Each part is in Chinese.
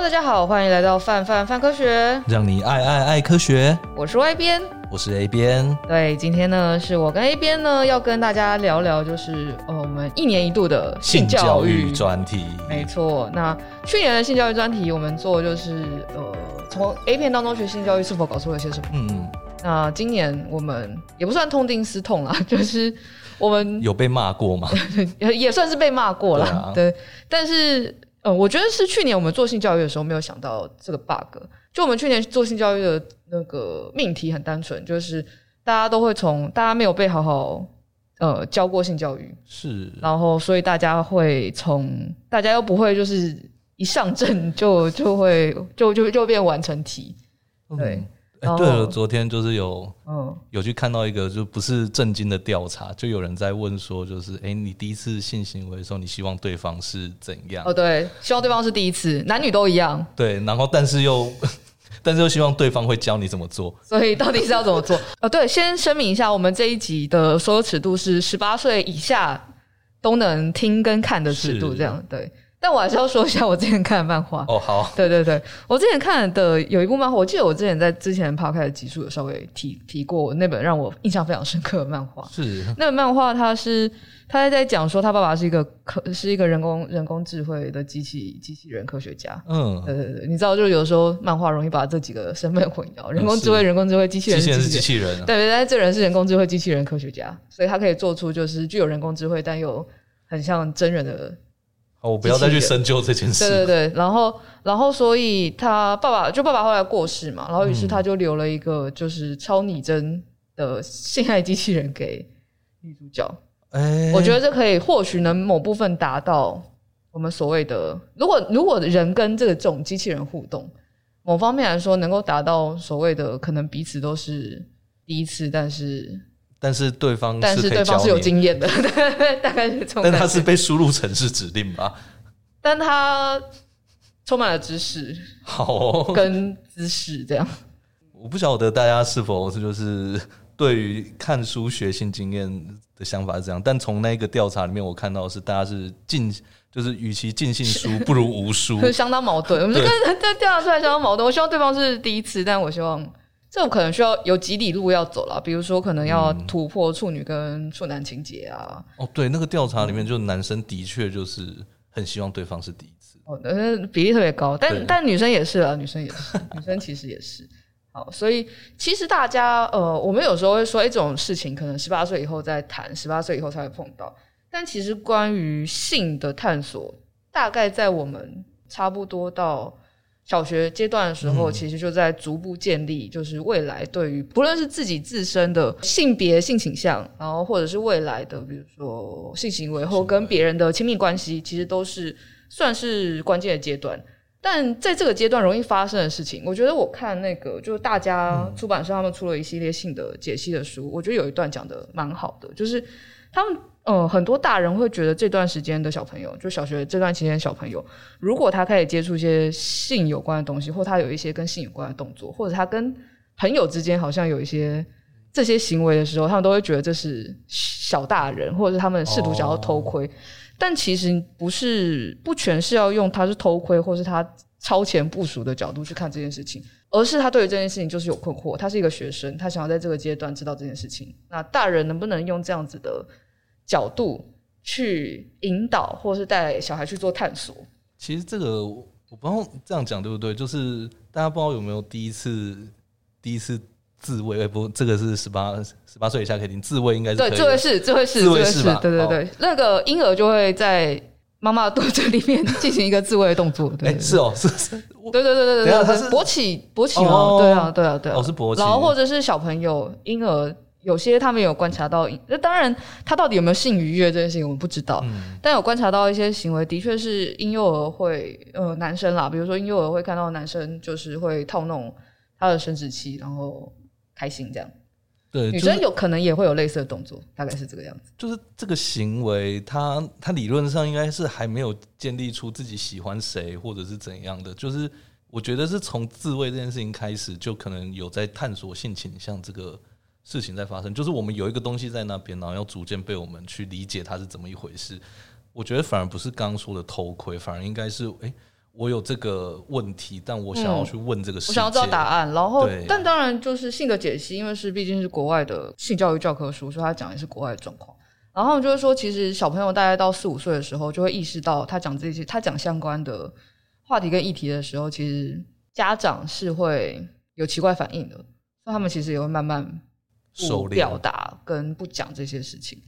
Hello，大家好，欢迎来到范范范科学，让你爱爱爱科学。我是 Y 编，我是 A 编。对，今天呢是我跟 A 编呢要跟大家聊聊，就是呃我们一年一度的性教育专题。没错，那去年的性教育专题，我们做就是呃从 A 片当中学性教育是否搞错了些什么？嗯嗯。那今年我们也不算痛定思痛啦，就是我们有被骂过吗？也算是被骂过了，对，啊、对，但是。呃，我觉得是去年我们做性教育的时候没有想到这个 bug。就我们去年做性教育的那个命题很单纯，就是大家都会从大家没有被好好呃教过性教育，是，然后所以大家会从大家又不会就是一上阵就就会就就就变完成题，对。嗯哎，对了，昨天就是有，嗯，有去看到一个就不是正经的调查，就有人在问说，就是，哎，你第一次性行为的时候，你希望对方是怎样？哦，对，希望对方是第一次，男女都一样。对，然后但是又，但是又希望对方会教你怎么做。所以到底是要怎么做？哦，对，先声明一下，我们这一集的所有尺度是十八岁以下都能听跟看的尺度，这样对。但我还是要说一下我之前看的漫画。哦，好，对对对，我之前看的有一部漫画，我记得我之前在之前 podcast 的集数有稍微提提过那本让我印象非常深刻的漫画，是那本漫画，它是他在讲说他爸爸是一个科是一个人工人工智慧的机器机器人科学家，嗯，对对对，你知道，就有时候漫画容易把这几个身份混淆，人工智慧、人工智慧机器人是机器人，对对，但这人是人工智慧机器人科学家，所以他可以做出就是具有人工智慧但又很像真人的。哦，我不要再去深究这件事。对对对，然后，然后，所以他爸爸就爸爸后来过世嘛，然后于是他就留了一个就是超拟真的性爱机器人给女主角。哎，我觉得这可以或许能某部分达到我们所谓的，如果如果人跟这个这种机器人互动，某方面来说能够达到所谓的可能彼此都是第一次，但是。但是对方，但是对方是有经验的，大概是这。但他是被输入程式指令吧？但他充满了知识，好跟知识这样。我不晓得大家是否是就是对于看书学性经验的想法是这样，但从那个调查里面，我看到是大家是尽就是与其尽信书，不如无书，相当矛盾。我们这跟这调查出来相当矛盾。我希望对方是第一次，但我希望。这种可能需要有几里路要走了，比如说可能要突破处女跟处男情节啊。哦，对，那个调查里面，就男生的确就是很希望对方是第一次。哦，呃，比例特别高，但但女生也是啊，女生也是，女生其实也是。好，所以其实大家呃，我们有时候会说，哎，这种事情可能十八岁以后再谈，十八岁以后才会碰到。但其实关于性的探索，大概在我们差不多到。小学阶段的时候，其实就在逐步建立，就是未来对于不论是自己自身的性别、性倾向，然后或者是未来的，比如说性行为或跟别人的亲密关系，其实都是算是关键的阶段。但在这个阶段容易发生的事情，我觉得我看那个就是大家出版社他们出了一系列性的解析的书，我觉得有一段讲的蛮好的，就是他们。嗯，很多大人会觉得这段时间的小朋友，就小学这段期间的小朋友，如果他开始接触一些性有关的东西，或他有一些跟性有关的动作，或者他跟朋友之间好像有一些这些行为的时候，他们都会觉得这是小大人，或者是他们试图想要偷窥。Oh. 但其实不是，不全是要用他是偷窥，或是他超前部署的角度去看这件事情，而是他对于这件事情就是有困惑。他是一个学生，他想要在这个阶段知道这件事情。那大人能不能用这样子的角度去引导，或是带小孩去做探索。其实这个我不知道这样讲对不对，就是大家不知道有没有第一次第一次自慰？不，这个是十八十八岁以下可以听自慰，应该是对，自慰是自慰是自慰是吧？对对对，那个婴儿就会在妈妈的肚子里面进行一个自慰的动作。对，是哦，是是，对对对对对，他是勃起勃起吗？对啊对啊对啊，哦是勃起，然后或者是小朋友婴儿。有些他们有观察到，那当然他到底有没有性愉悦这件事情我们不知道，嗯、但有观察到一些行为，的确是婴幼儿会，呃，男生啦，比如说婴幼儿会看到男生就是会套弄他的生殖器，然后开心这样。对，女生有可能也会有类似的动作，大概是这个样子。就是这个行为，他他理论上应该是还没有建立出自己喜欢谁或者是怎样的，就是我觉得是从自慰这件事情开始，就可能有在探索性倾向这个。事情在发生，就是我们有一个东西在那边，然后要逐渐被我们去理解它是怎么一回事。我觉得反而不是刚刚说的偷窥，反而应该是，诶，我有这个问题，但我想要去问这个事情，我想要知道答案。然后，但当然就是性的解析，因为是毕竟是国外的性教育教科书，所以他讲的是国外的状况。然后就是说，其实小朋友大概到四五岁的时候，就会意识到他讲这些，他讲相关的话题跟议题的时候，其实家长是会有奇怪反应的，所以他们其实也会慢慢不表达跟不讲这些事情。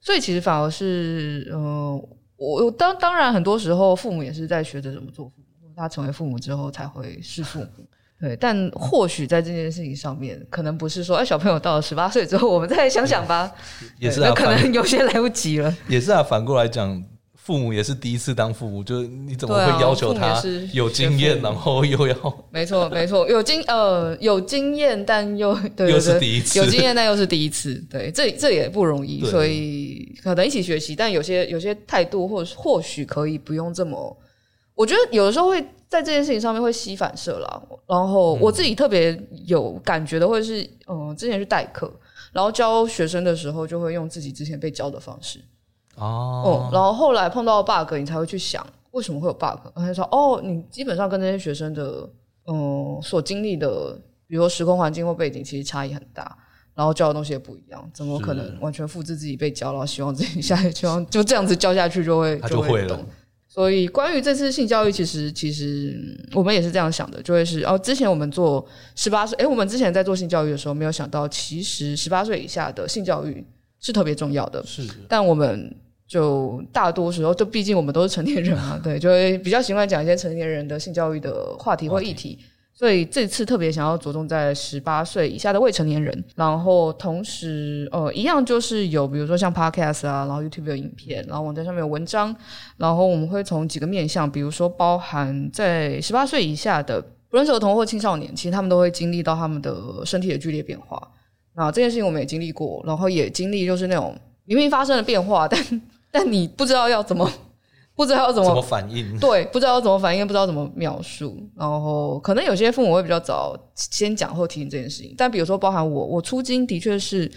所以其实反而是，嗯、呃，我当当然很多时候父母也是在学着怎么做父母，他成为父母之后才会是父母。对，但或许在这件事情上面，可能不是说，哎，小朋友到了十八岁之后，我们再想想吧。也是啊，可能有些来不及了。也是啊，反过来讲，父母也是第一次当父母，就是你怎么会要求他有经验，然后又要？没错，没错，有经呃有经验，但又对，对，对，又是第一次，有经验但又是第一次，对，这这也不容易，所以可能一起学习，但有些有些态度或或许可以不用这么。我觉得有的时候会在这件事情上面会吸反射啦，然后我自己特别有感觉的，会是嗯，之前去代课，然后教学生的时候，就会用自己之前被教的方式哦，然后后来碰到 bug，你才会去想为什么会有 bug，然后说哦，你基本上跟这些学生的嗯所经历的，比如说时空环境或背景，其实差异很大，然后教的东西也不一样，怎么可能完全复制自己被教，然后希望自己下一希望就这样子教下去就会 就会懂。所以，关于这次性教育，其实其实我们也是这样想的，就会是哦，之前我们做十八岁，诶，我们之前在做性教育的时候，没有想到，其实十八岁以下的性教育是特别重要的。是，但我们就大多时候，就毕竟我们都是成年人嘛，对，就会比较习惯讲一些成年人的性教育的话题或议题。所以这次特别想要着重在十八岁以下的未成年人，然后同时呃一样就是有比如说像 Podcast 啊，然后 YouTube 有影片，然后网站上面有文章，然后我们会从几个面向，比如说包含在十八岁以下的不论是儿童或青少年，其实他们都会经历到他们的身体的剧烈变化。那这件事情我们也经历过，然后也经历就是那种明明发生了变化，但但你不知道要怎么。不知道要怎么，怎么反应，对，不知道要怎么反应，不知道怎么描述，然后可能有些父母会比较早先讲后提醒这件事情，但比如说包含我，我出经的确是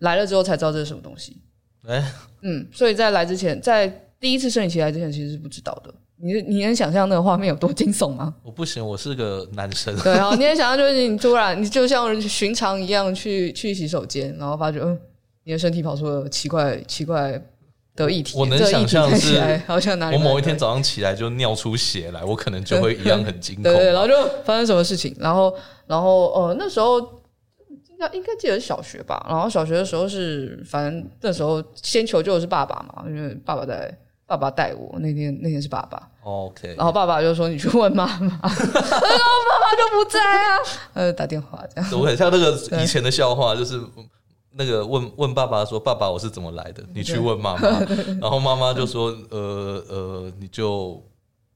来了之后才知道这是什么东西，哎、欸，嗯，所以在来之前，在第一次生理期来之前，其实是不知道的。你你能想象那个画面有多惊悚吗？我不行，我是个男生。对，然后你能想象就是你突然 你就像寻常一样去去洗手间，然后发觉嗯，你的身体跑出了奇怪奇怪。的液体，我能想象是，我某一天早上起来就尿出血来，我可能就会一样很 惊恐。对，然后就发生什么事情，然后，然后，呃，那时候应该应该记得是小学吧，然后小学的时候是，反正那时候先求救的是爸爸嘛，因为爸爸在，爸爸带我，那天那天是爸爸，OK，然后爸爸就说你去问妈妈，然后爸爸就不在啊，呃，打电话这样，我很像那个以前的笑话，就是。那个问问爸爸说：“爸爸，我是怎么来的？”你去问妈妈，然后妈妈就说：“呃呃，你就……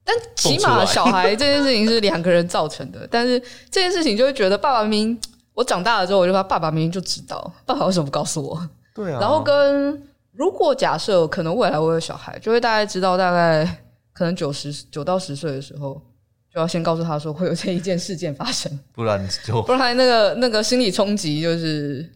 但起码小孩这件事情是两个人造成的，但是这件事情就会觉得爸爸明明我长大了之后，我就说爸爸明明就知道，爸爸为什么不告诉我？对啊。然后跟如果假设可能未来我有小孩，就会大概知道大概可能九十九到十岁的时候，就要先告诉他说会有这一件事件发生，不然就 不然那个那个心理冲击就是。”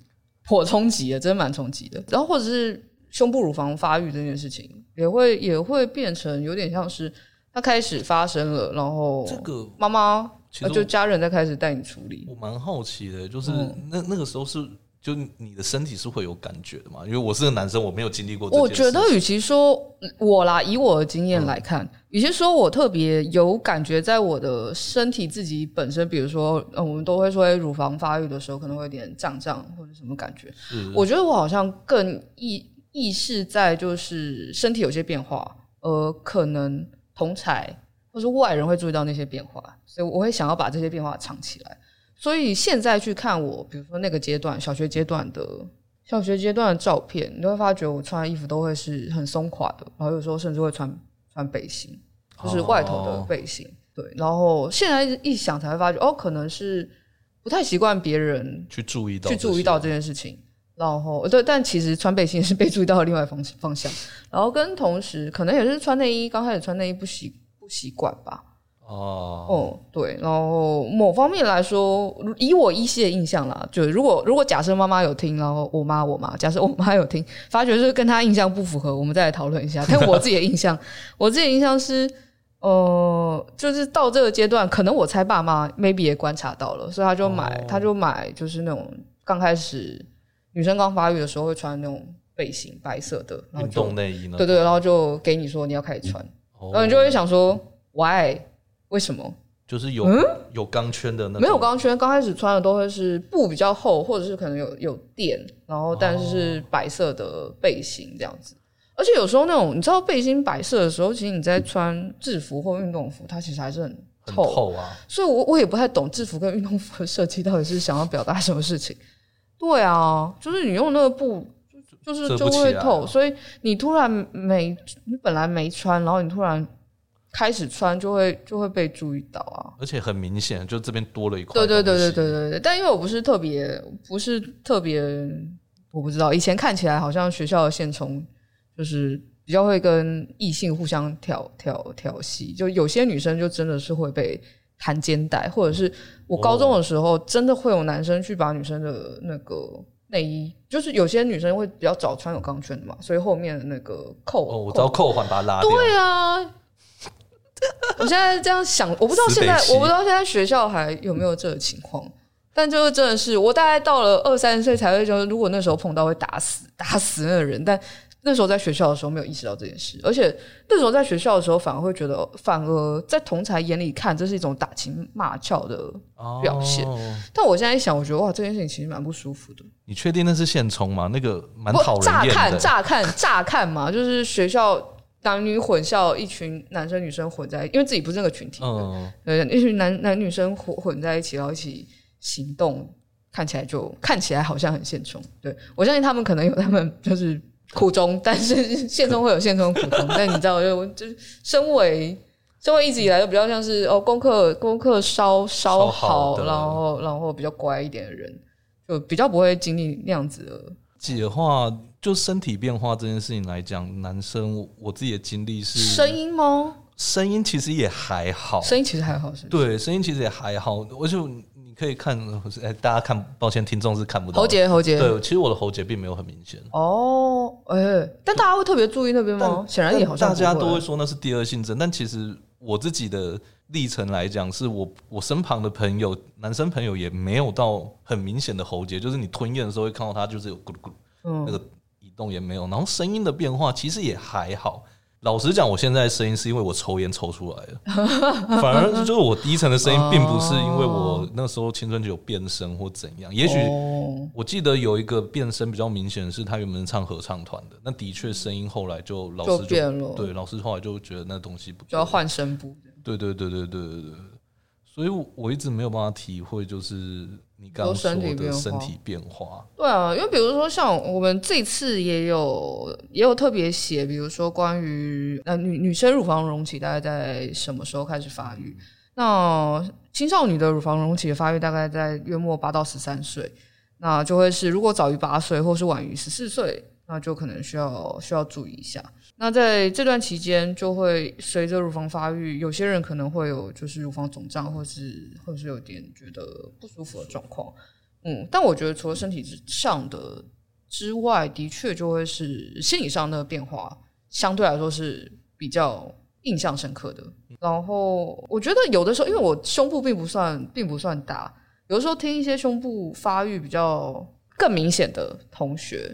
颇冲击的，真的蛮冲击的。然后或者是胸部乳房发育这件事情，也会也会变成有点像是它开始发生了，然后这个妈妈就家人在开始带你处理。我蛮好奇的，就是那那个时候是。就你的身体是会有感觉的嘛？因为我是个男生，我没有经历过这。我觉得，与其说我啦，以我的经验来看，与、嗯、其说我特别有感觉，在我的身体自己本身，比如说，嗯，我们都会说，乳房发育的时候可能会有点胀胀或者什么感觉。是我觉得我好像更意意识在就是身体有些变化，呃，可能同才或是外人会注意到那些变化，所以我会想要把这些变化藏起来。所以现在去看我，比如说那个阶段，小学阶段的小学阶段的照片，你都会发觉我穿的衣服都会是很松垮的，然后有时候甚至会穿穿背心，就是外头的背心。哦、对，然后现在一想才会发觉，哦，可能是不太习惯别人去注意到去注意到这件事情。然后对，但其实穿背心是被注意到的另外方方向。然后跟同时，可能也是穿内衣，刚开始穿内衣不习不习惯吧。哦，哦，对，然后某方面来说，以我依稀的印象啦，就如果如果假设妈妈有听，然后我妈我妈，假设我妈有听，发觉就是跟她印象不符合，我们再来讨论一下。但我自己的印象，我自己的印象是，呃，就是到这个阶段，可能我猜爸妈 maybe 也观察到了，所以他就买，哦、他就买，就是那种刚开始女生刚发育的时候会穿那种背心，白色的运动内衣呢。对对，然后就给你说你要开始穿，嗯、然后你就会想说、哦、why 为什么？就是有、嗯、有钢圈的那种，没有钢圈，刚开始穿的都会是布比较厚，或者是可能有有垫，然后但是是白色的背心这样子。而且有时候那种你知道背心白色的时候，其实你在穿制服或运动服，它其实还是很透，很透啊。所以我我也不太懂制服跟运动服的设计到底是想要表达什么事情。对啊，就是你用那个布，就是就会透，所以你突然没你本来没穿，然后你突然开始穿，就会就会被注意到啊。而且很明显，就这边多了一块。对对对对对对对。但因为我不是特别，不是特别，我不知道以前看起来好像学校的线虫。就是比较会跟异性互相挑挑挑戏，就有些女生就真的是会被弹肩带，或者是我高中的时候真的会有男生去把女生的那个内衣，就是有些女生会比较早穿有钢圈的嘛，所以后面的那个扣，哦，我知道扣环把它拉掉。对啊，我现在这样想，我不知道现在我不知道现在学校还有没有这个情况，但就是真的是我大概到了二三十岁才会觉得，如果那时候碰到会打死打死那个人，但。那时候在学校的时候没有意识到这件事，而且那时候在学校的时候反而会觉得，反而在同才眼里看这是一种打情骂俏的表现。哦、但我现在一想，我觉得哇，这件事情其实蛮不舒服的。你确定那是现充吗？那个蛮讨人厌的。乍看，乍看，乍看嘛，就是学校男女混校，一群男生女生混在，因为自己不是那个群体，嗯，对，一群男男女生混混在一起，然后一起行动，看起来就看起来好像很现充。对，我相信他们可能有他们就是。苦衷，但是现充会有现充苦衷，但你知道，就就身为身为一直以来都比较像是哦，功课功课稍稍好，好然后然后比较乖一点的人，就比较不会经历那样子的。姐的话，就身体变化这件事情来讲，男生我自己的经历是声音吗？声音其实也还好，声音其实还好是不是？对，声音其实也还好，我就你。可以看，哎，大家看，抱歉，听众是看不到喉结，喉结。对，其实我的喉结并没有很明显。哦，哎、欸，但大家会特别注意那边吗？显然也好像大家都会说那是第二性征，但其实我自己的历程来讲，是我我身旁的朋友，男生朋友也没有到很明显的喉结，就是你吞咽的时候会看到他就是有咕噜咕噜，嗯，那个移动也没有，然后声音的变化其实也还好。老实讲，我现在声音是因为我抽烟抽出来的，反而就是我低沉的声音，并不是因为我那时候青春期有变声或怎样。也许我记得有一个变声比较明显的是，他原本是唱合唱团的，那的确声音后来就老师变了。对，老师后来就觉得那东西不就要换声部。对对对对对对对，所以我一直没有办法体会，就是。你刚刚说的身体变化，对啊，因为比如说像我们这次也有也有特别写，比如说关于呃女女生乳房隆起大概在什么时候开始发育？那青少女的乳房隆起的发育大概在月末八到十三岁，那就会是如果早于八岁或是晚于十四岁，那就可能需要需要注意一下。那在这段期间，就会随着乳房发育，有些人可能会有就是乳房肿胀，或是或是有点觉得不舒服的状况。嗯，但我觉得除了身体之上的之外，的确就会是心理上的变化，相对来说是比较印象深刻的。然后我觉得有的时候，因为我胸部并不算并不算大，有的时候听一些胸部发育比较更明显的同学，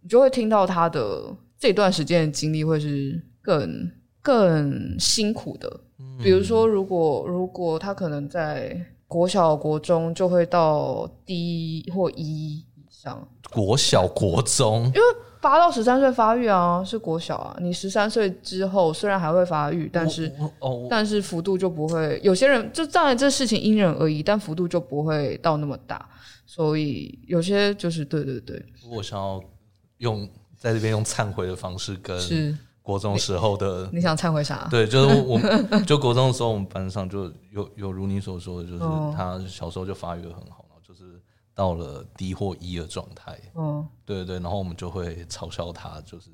你就会听到他的。这段时间的经历会是更更辛苦的，比如说，如果如果他可能在国小国中就会到 D 或一以上，国小国中，因为八到十三岁发育啊，是国小啊，你十三岁之后虽然还会发育，但是哦，但是幅度就不会，有些人就当然这事情因人而异，但幅度就不会到那么大，所以有些就是对对对，我想要用。在这边用忏悔的方式跟国中时候的你，你想忏悔啥？对，就是我 就国中的时候，我们班上就有有如你所说的，就是他小时候就发育的很好，然后就是到了低或一的状态。嗯，对对对，然后我们就会嘲笑他，就是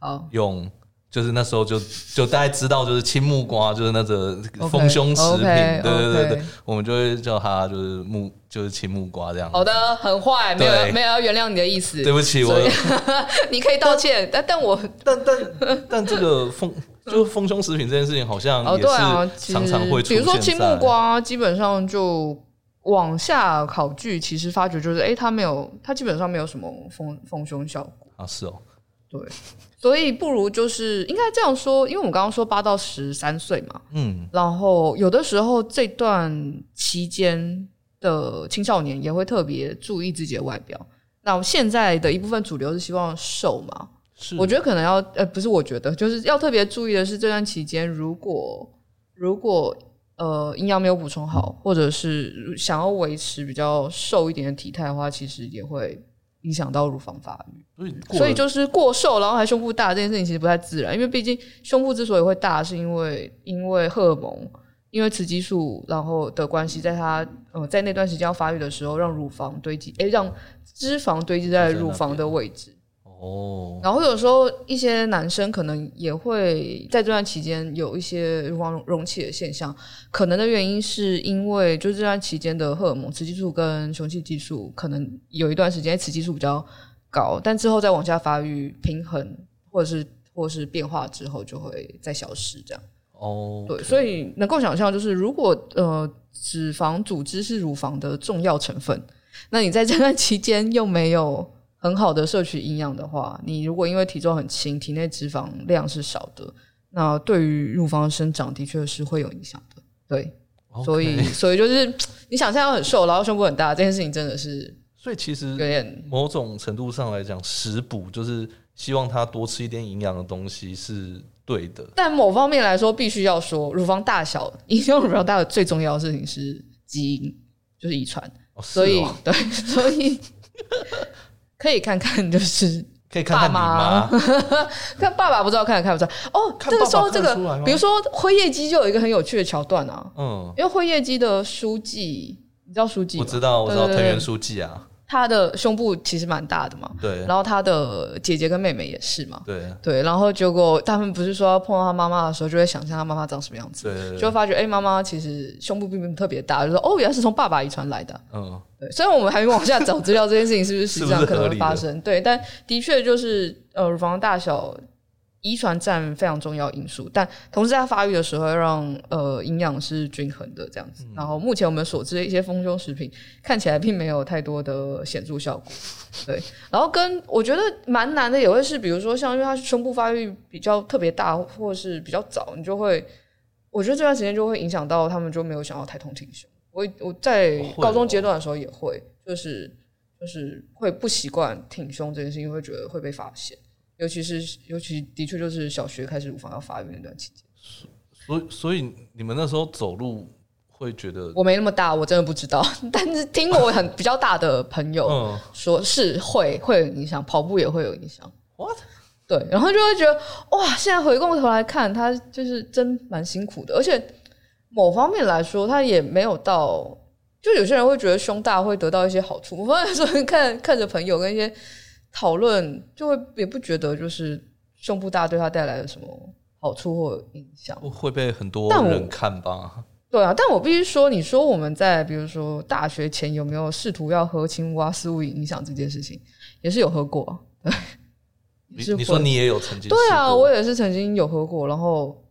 好用就是那时候就就大概知道，就是青木瓜，就是那个丰胸食品，对对对对，我们就会叫它就是木，就是青木瓜这样。好的，很坏，没有没有要原谅你的意思。对不起，我 你可以道歉，但但我但但但这个丰就是丰胸食品这件事情，好像也是常常会出现。比如说青木瓜，基本上就往下考据，其实发觉就是，哎，它没有，它基本上没有什么丰丰胸效果啊，是哦。对，所以不如就是应该这样说，因为我们刚刚说八到十三岁嘛，嗯，然后有的时候这段期间的青少年也会特别注意自己的外表。那现在的一部分主流是希望瘦嘛，是，我觉得可能要呃，不是，我觉得就是要特别注意的是这段期间，如果如果呃营养没有补充好，或者是想要维持比较瘦一点的体态的话，其实也会。影响到乳房发育，所以所以就是过瘦，然后还胸部大这件事情其实不太自然，因为毕竟胸部之所以会大，是因为因为荷尔蒙，因为雌激素然后的关系，在它呃在那段时间要发育的时候，让乳房堆积，诶，让脂肪堆积在乳房的位置。哦，然后有时候一些男生可能也会在这段期间有一些乳房隆起的现象，可能的原因是因为就是这段期间的荷尔蒙雌激素跟雄性激素可能有一段时间雌激素比较高，但之后再往下发育平衡或者是或者是变化之后就会再消失这样。哦，对，所以能够想象就是如果呃脂肪组织是乳房的重要成分，那你在这段期间又没有。很好的摄取营养的话，你如果因为体重很轻，体内脂肪量是少的，那对于乳房的生长的确是会有影响的。对.所以 所以就是你想象要很瘦，然后胸部很大，这件事情真的是，所以其实有点某种程度上来讲，食补就是希望他多吃一点营养的东西是对的。但某方面来说，必须要说，乳房大小影响乳房大的最重要的事情是基因，就是遗传。哦，所以对，所以。可以看看，就是可以看看妈妈，看爸爸不知道看得看不出来哦。这个时候，这个比如说辉夜姬就有一个很有趣的桥段啊，嗯，因为辉夜姬的书记，你知道书记吗？我知道，我知道藤原书记啊。他的胸部其实蛮大的嘛，对，然后他的姐姐跟妹妹也是嘛，对。对，然后结果他们不是说要碰到他妈妈的时候，就会想象他妈妈长什么样子，对，就会发觉哎，妈妈其实胸部并不特别大，就说哦，原来是从爸爸遗传来的，嗯，对，虽然我们还没往下找资料，这件事情是不是实际上可能会发生？对，但的确就是呃，乳房大小。遗传占非常重要因素，但同时在发育的时候，要让呃营养是均衡的这样子。嗯、然后目前我们所知的一些丰胸食品看起来并没有太多的显著效果，对。然后跟我觉得蛮难的也会是，比如说像因为他胸部发育比较特别大，或者是比较早，你就会，我觉得这段时间就会影响到他们就没有想要抬头挺胸。我我在高中阶段的时候也会，就是就是会不习惯挺胸这件事情，会觉得会被发现。尤其是，尤其的确就是小学开始乳房要发育那段期间，所以所以你们那时候走路会觉得我没那么大，我真的不知道。但是听我很比较大的朋友说是会会有影响，跑步也会有影响。What？对，然后就会觉得哇，现在回过头来看，他就是真蛮辛苦的，而且某方面来说，他也没有到，就有些人会觉得胸大会得到一些好处。我发现说看看着朋友跟一些。讨论就会也不觉得就是胸部大对他带来了什么好处或影响，会被很多人看吧？对啊，但我必须说，你说我们在比如说大学前有没有试图要喝青木瓜丝物影响这件事情，也是有喝过。对，你你说你也有曾经？对啊，我也是曾经有喝过。然后，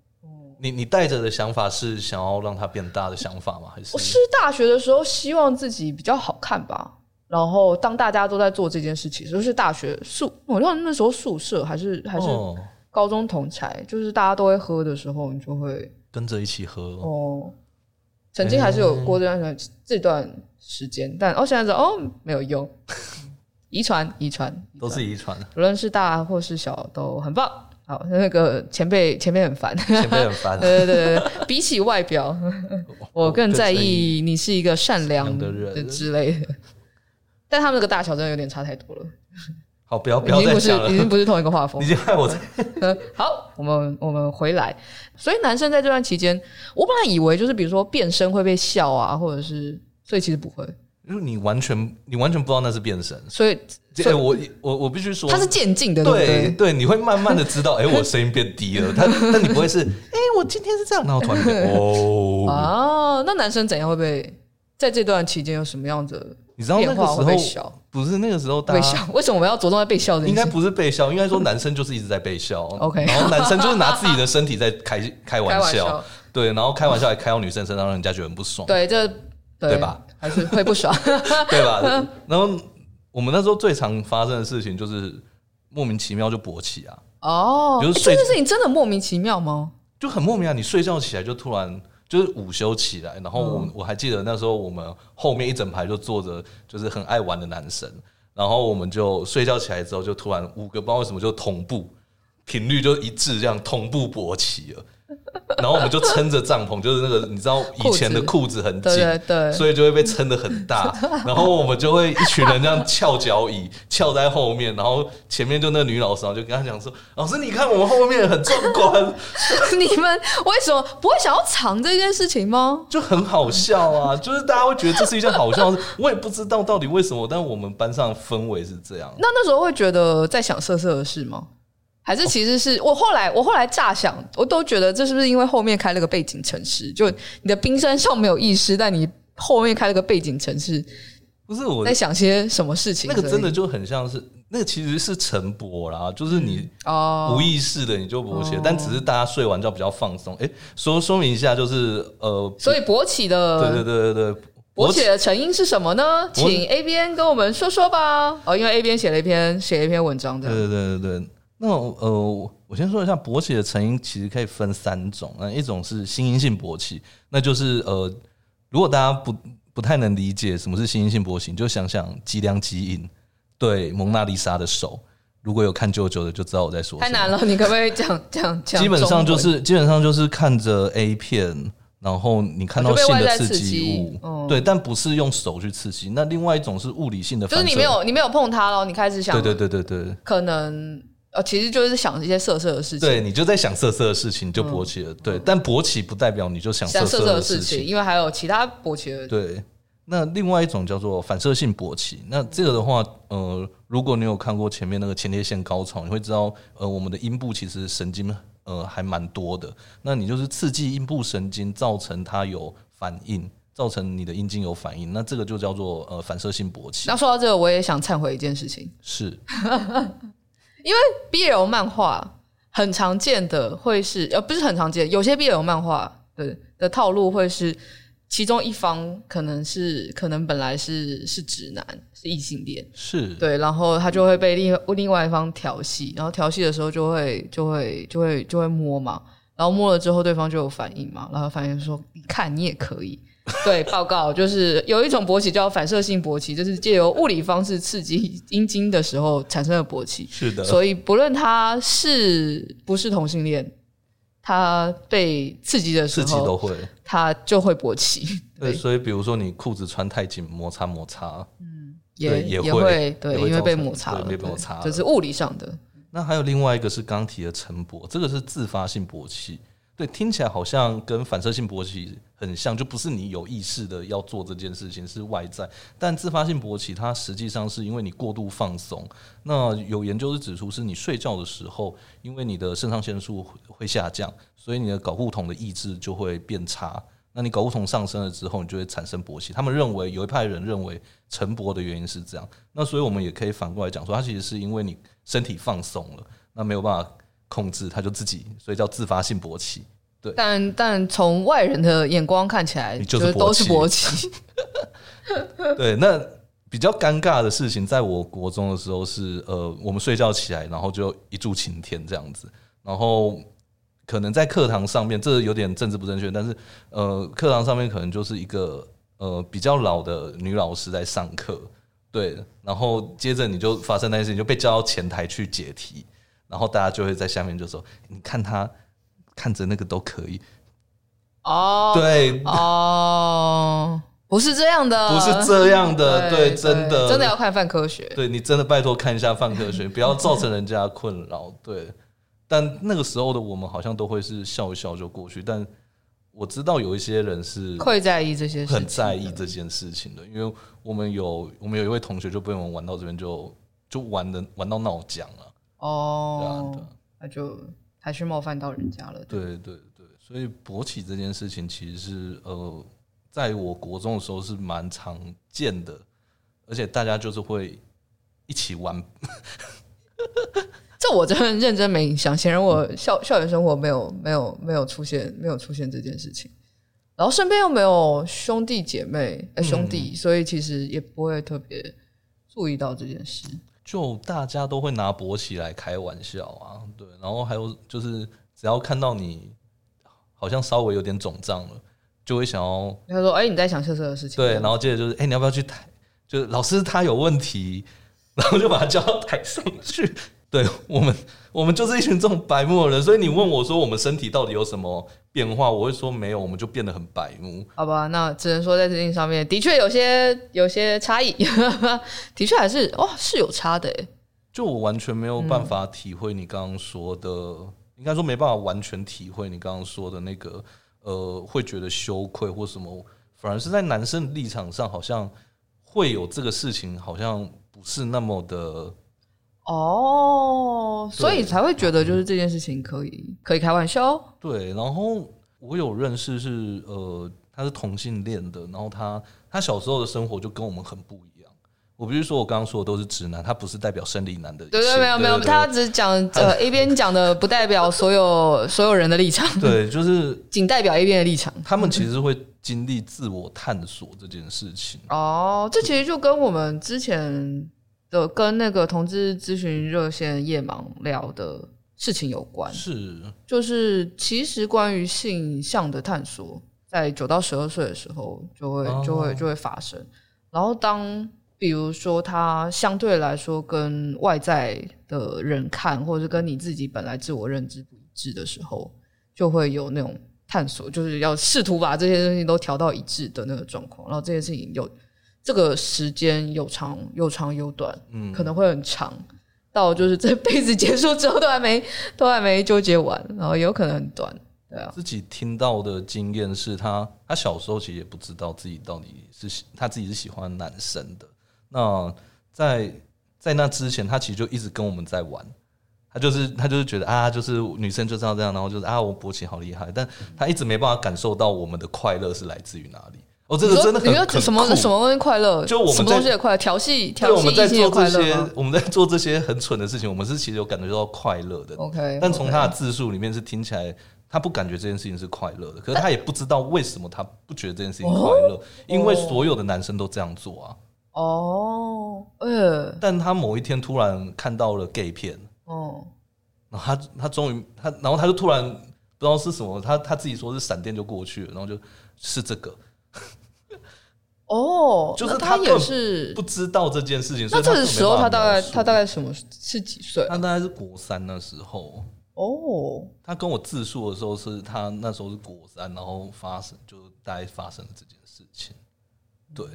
你你带着的想法是想要让它变大的想法吗？还是我是大学的时候希望自己比较好看吧？然后，当大家都在做这件事情，就是大学宿，我忘了那时候宿舍还是还是高中同才，哦、就是大家都会喝的时候，你就会跟着一起喝。哦，曾经还是有过这段、欸、这段时间，但哦，现在是哦没有用，遗传遗传都是遗传，无论是大或是小都很棒。好，那个前辈前辈很烦，前辈很烦。对对对对，比起外表，我更在意你是一个善良的人。之类的。但他们那个大小真的有点差太多了。好，不要不要再讲了，已经不是同一个画风。已经害我。好，我们我们回来。所以男生在这段期间，我本来以为就是比如说变身会被笑啊，或者是，所以其实不会。因为你完全你完全不知道那是变声，所以，所以我我我必须说，它是渐进的，对对对，你会慢慢的知道，哎，我声音变低了，他但你不会是，哎，我今天是这样，然后突然变 哦，哦，那男生怎样会被在这段期间有什么样子？你知道那个时候不是那个时候大家被笑，为什么我们要着重在被笑？应该不是被笑，应该说男生就是一直在被笑。OK，然后男生就是拿自己的身体在开开玩笑，对，然后开玩笑还开到女生身上，让人家觉得很不爽。对，这对，吧？还是会不爽，对吧？然后我们那时候最常发生的事情就是莫名其妙就勃起啊。哦，就是这件事情真的莫名其妙吗？就很莫名啊！你睡觉起来就突然。就是午休起来，然后我我还记得那时候我们后面一整排就坐着，就是很爱玩的男生，然后我们就睡觉起来之后，就突然五个不知道为什么就同步频率就一致，这样同步勃起了。然后我们就撑着帐篷，就是那个你知道以前的裤子很紧，对对，所以就会被撑得很大。然后我们就会一群人这样翘脚椅，翘在后面，然后前面就那个女老师，然后就跟他讲说：“老师，你看我们后面很壮观。”你们为什么不会想要藏这件事情吗？就很好笑啊，就是大家会觉得这是一件好笑的事。我也不知道到底为什么，但我们班上氛围是这样。那那时候会觉得在想色色的事吗？还是其实是我后来，我后来乍想，我都觉得这是不是因为后面开了个背景城市？就你的冰山上没有意识，但你后面开了个背景城市，不是我在想些什么事情？那个真的就很像是那个其实是晨勃啦，就是你哦无意识的你就勃起，但只是大家睡完觉比较放松。哎，说说明一下，就是呃，所以勃起的对对对对对，勃起的成因是什么呢？请 A 编跟我们说说吧。哦，因为 A 编写了一篇写了一篇文章的，对对对对。那呃，我先说一下勃起的成因，其实可以分三种。那一种是心因性勃起，那就是呃，如果大家不不太能理解什么是心因性勃起，你就想想吉良吉影对蒙娜丽莎的手。如果有看舅舅的，就知道我在说什么。太难了，你可不可以讲讲讲？基本上就是基本上就是看着 A 片，然后你看到性的刺激物，嗯、对，但不是用手去刺激。那另外一种是物理性的，就是你没有你没有碰它咯，你开始想，对对对对对，可能。呃，其实就是想一些色色的事情。对，你就在想色色的事情，你就勃起了。嗯、对，但勃起不代表你就想色色的事情，因为还有其他勃起的。对，那另外一种叫做反射性勃起。那这个的话，呃，如果你有看过前面那个前列腺高潮，你会知道，呃，我们的阴部其实神经呃还蛮多的。那你就是刺激阴部神经，造成它有反应，造成你的阴茎有反应。那这个就叫做呃反射性勃起。那说到这个，我也想忏悔一件事情。是。因为 BL 漫画很常见的会是呃不是很常见，有些 BL 漫画的的套路会是其中一方可能是可能本来是是直男是异性恋是。对，然后他就会被另另外一方调戏，然后调戏的时候就会就会就会就会摸嘛，然后摸了之后对方就有反应嘛，然后反应说你看你也可以。对，报告就是有一种勃起叫反射性勃起，就是借由物理方式刺激阴茎的时候产生的勃起。是的，所以不论他是不是同性恋，他被刺激的时候，刺激都会，他就会勃起。对，对，所以比如说你裤子穿太紧，摩擦摩擦，嗯，也也会对，因为被摩擦了，被摩擦了，这是物理上的。那还有另外一个是刚提的晨勃，这个是自发性勃起。对，听起来好像跟反射性勃起很像，就不是你有意识的要做这件事情，是外在。但自发性勃起，它实际上是因为你过度放松。那有研究是指出，是你睡觉的时候，因为你的肾上腺素会下降，所以你的睾固酮的抑制就会变差。那你睾固酮上升了之后，你就会产生勃起。他们认为有一派人认为晨勃的原因是这样。那所以我们也可以反过来讲说，它其实是因为你身体放松了，那没有办法。控制他就自己，所以叫自发性勃起。对，但但从外人的眼光看起来，就是都是勃起。对，那比较尴尬的事情，在我国中的时候是，呃，我们睡觉起来，然后就一柱擎天这样子，然后可能在课堂上面，这有点政治不正确，但是呃，课堂上面可能就是一个呃比较老的女老师在上课，对，然后接着你就发生那件事情，就被叫到前台去解题。然后大家就会在下面就说：“你看他看着那个都可以。哦，对。哦，不是这样的，不是这样的，对，对，真的。真的要看泛科学，对你真的拜托看一下泛科学，不要造成人家困扰。对，但那个时候的我们好像都会是笑一笑就过去，但我知道有一些人是会在意这些事，很在意这件事情的，因为我们有我们有一位同学就被我们玩到这边就就玩的玩到闹僵了。哦，对啊，对啊，那就还是冒犯到人家了。对对对，对，所以勃起这件事情其实是呃，在我国中的时候是蛮常见的，而且大家就是会一起玩。这我真的认真没印象，显然我校校园生活没有没有没有出现没有出现这件事情，然后身边又没有兄弟姐妹、欸、兄弟，所以其实也不会特别注意到这件事。就大家都会拿勃起来开玩笑啊，对，然后还有就是只要看到你好像稍微有点肿胀了，就会想要他说：“哎、欸，你在想色色的事情。”对，然后接着就是：“哎、欸，你要不要去台？就是老师他有问题。”然后就把他叫到台上去。对我们，我们就是一群这种白目的人，所以你问我说我们身体到底有什么变化，我会说没有，我们就变得很白目。好吧，那只能说在这件上面的确有些有些差异，的确还是哦是有差的。就我完全没有办法体会你刚刚说的，嗯、应该说没办法完全体会你刚刚说的那个呃，会觉得羞愧或什么，反而是在男生立场上好像会有这个事情，好像不是那么的。哦，所以才会觉得就是这件事情可以可以开玩笑。对，然后我有认识是呃，他是同性恋的，然后他他小时候的生活就跟我们很不一样。我不是说我刚刚说的都是直男，他不是代表生理男的。对对，没有没有，他只讲呃 A 边讲的不代表所有所有人的立场。对，就是仅代表 A 边的立场。他们其实会经历自我探索这件事情。哦，这其实就跟我们之前。的跟那个同志咨询热线夜盲聊的事情有关，是就是其实关于性向的探索，在九到十二岁的时候就会就会就会发生。然后当比如说他相对来说跟外在的人看，或者是跟你自己本来自我认知不一致的时候，就会有那种探索，就是要试图把这些东西都调到一致的那个状况。然后这件事情有。这个时间有长有长有短，嗯，可能会很长，到就是这辈子结束之后都还没都还没纠结完，然后有可能很短，对啊。自己听到的经验是他，他小时候其实也不知道自己到底是他自己是喜欢男生的。那在在那之前，他其实就一直跟我们在玩，他就是他就是觉得啊，就是女生就是要这样，然后就是啊，我勃起好厉害，但他一直没办法感受到我们的快乐是来自于哪里。哦，这个真的很，什么什么东西快乐？就我们什么东西也快乐？调戏调戏？我们在做这些，我们在做这些很蠢的事情，我们是其实有感觉到快乐的。OK，但从他的自述里面是听起来，他不感觉这件事情是快乐的。可是他也不知道为什么他不觉得这件事情快乐，因为所有的男生都这样做啊。哦，呃，但他某一天突然看到了 gay 片，哦，然后他他终于他，然后他就突然不知道是什么，他他自己说是闪电就过去了，然后就是这个。哦，就是他也是不知道这件事情。那这个时候他大概他大概什么是几岁？他大概是国三那时候。哦，他跟我自述的时候是他那时候是国三，然后发生就大概发生了这件事情。对，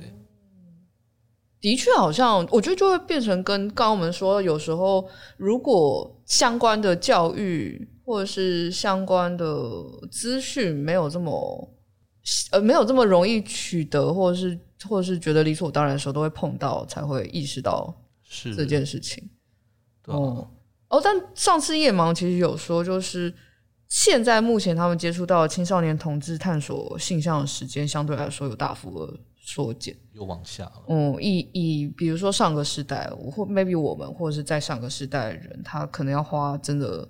的确好像我觉得就会变成跟刚刚我们说，有时候如果相关的教育或者是相关的资讯没有这么呃没有这么容易取得，或者是。或者是觉得理所当然的时候，都会碰到，才会意识到是这件事情。哦哦，但上次夜盲其实有说，就是现在目前他们接触到青少年同志探索性向的时间，相对来说有大幅的缩减，又往下了。嗯，以以比如说上个世代，或 maybe 我们，或者是在上个世代的人，他可能要花真的。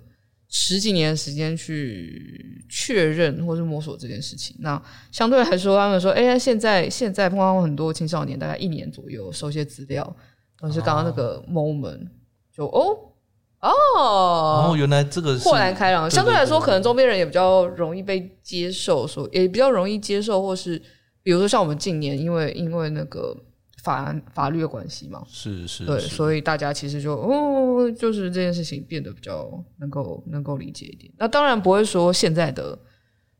十几年的时间去确认或是摸索这件事情，那相对来说，他们说，哎、欸，现在现在碰到很多青少年，大概一年左右收些资料，都是刚刚那个 moment，就哦哦，哦，原来这个豁然开朗。相对来说，可能周边人也比较容易被接受，说也比较容易接受，或是比如说像我们近年，因为因为那个。法法律的关系嘛，是是，对，所以大家其实就哦，就是这件事情变得比较能够能够理解一点。那当然不会说现在的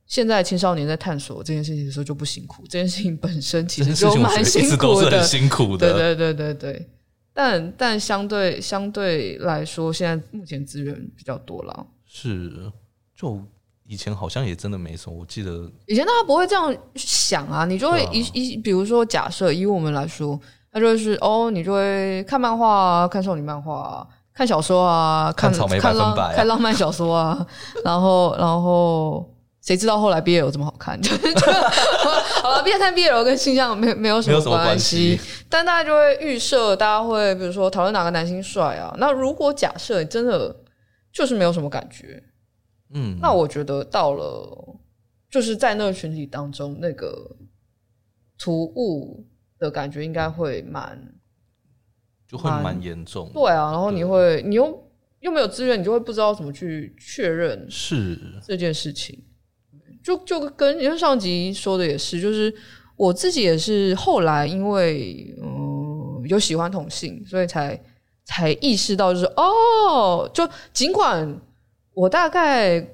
现在青少年在探索这件事情的时候就不辛苦，这件事情本身其实就蛮辛苦的，辛苦的，对对对对对。但但相对相对来说，现在目前资源比较多了。是，就以前好像也真的没什么。我记得以前大家不会这样想啊，你就会一一，比如说假设以我们来说，那就是哦，你就会看漫画啊，看少女漫画啊，看小说啊，看看草莓百分百啊，看浪漫小说啊，然后然后。谁知道后来 BL 有这么好看？就好了，毕竟看 BL 跟性向没没有什么关系，但大家就会预设，大家会比如说讨论哪个男星帅啊。那如果假设真的就是没有什么感觉，嗯，那我觉得到了就是在那个群体当中，那个突兀的感觉应该会蛮就会蛮严重。对啊，然后你会你又又没有资源，你就会不知道怎么去确认是这件事情。就就跟因为上集说的也是，就是我自己也是后来因为嗯有喜欢同性，所以才才意识到就是哦，就尽管我大概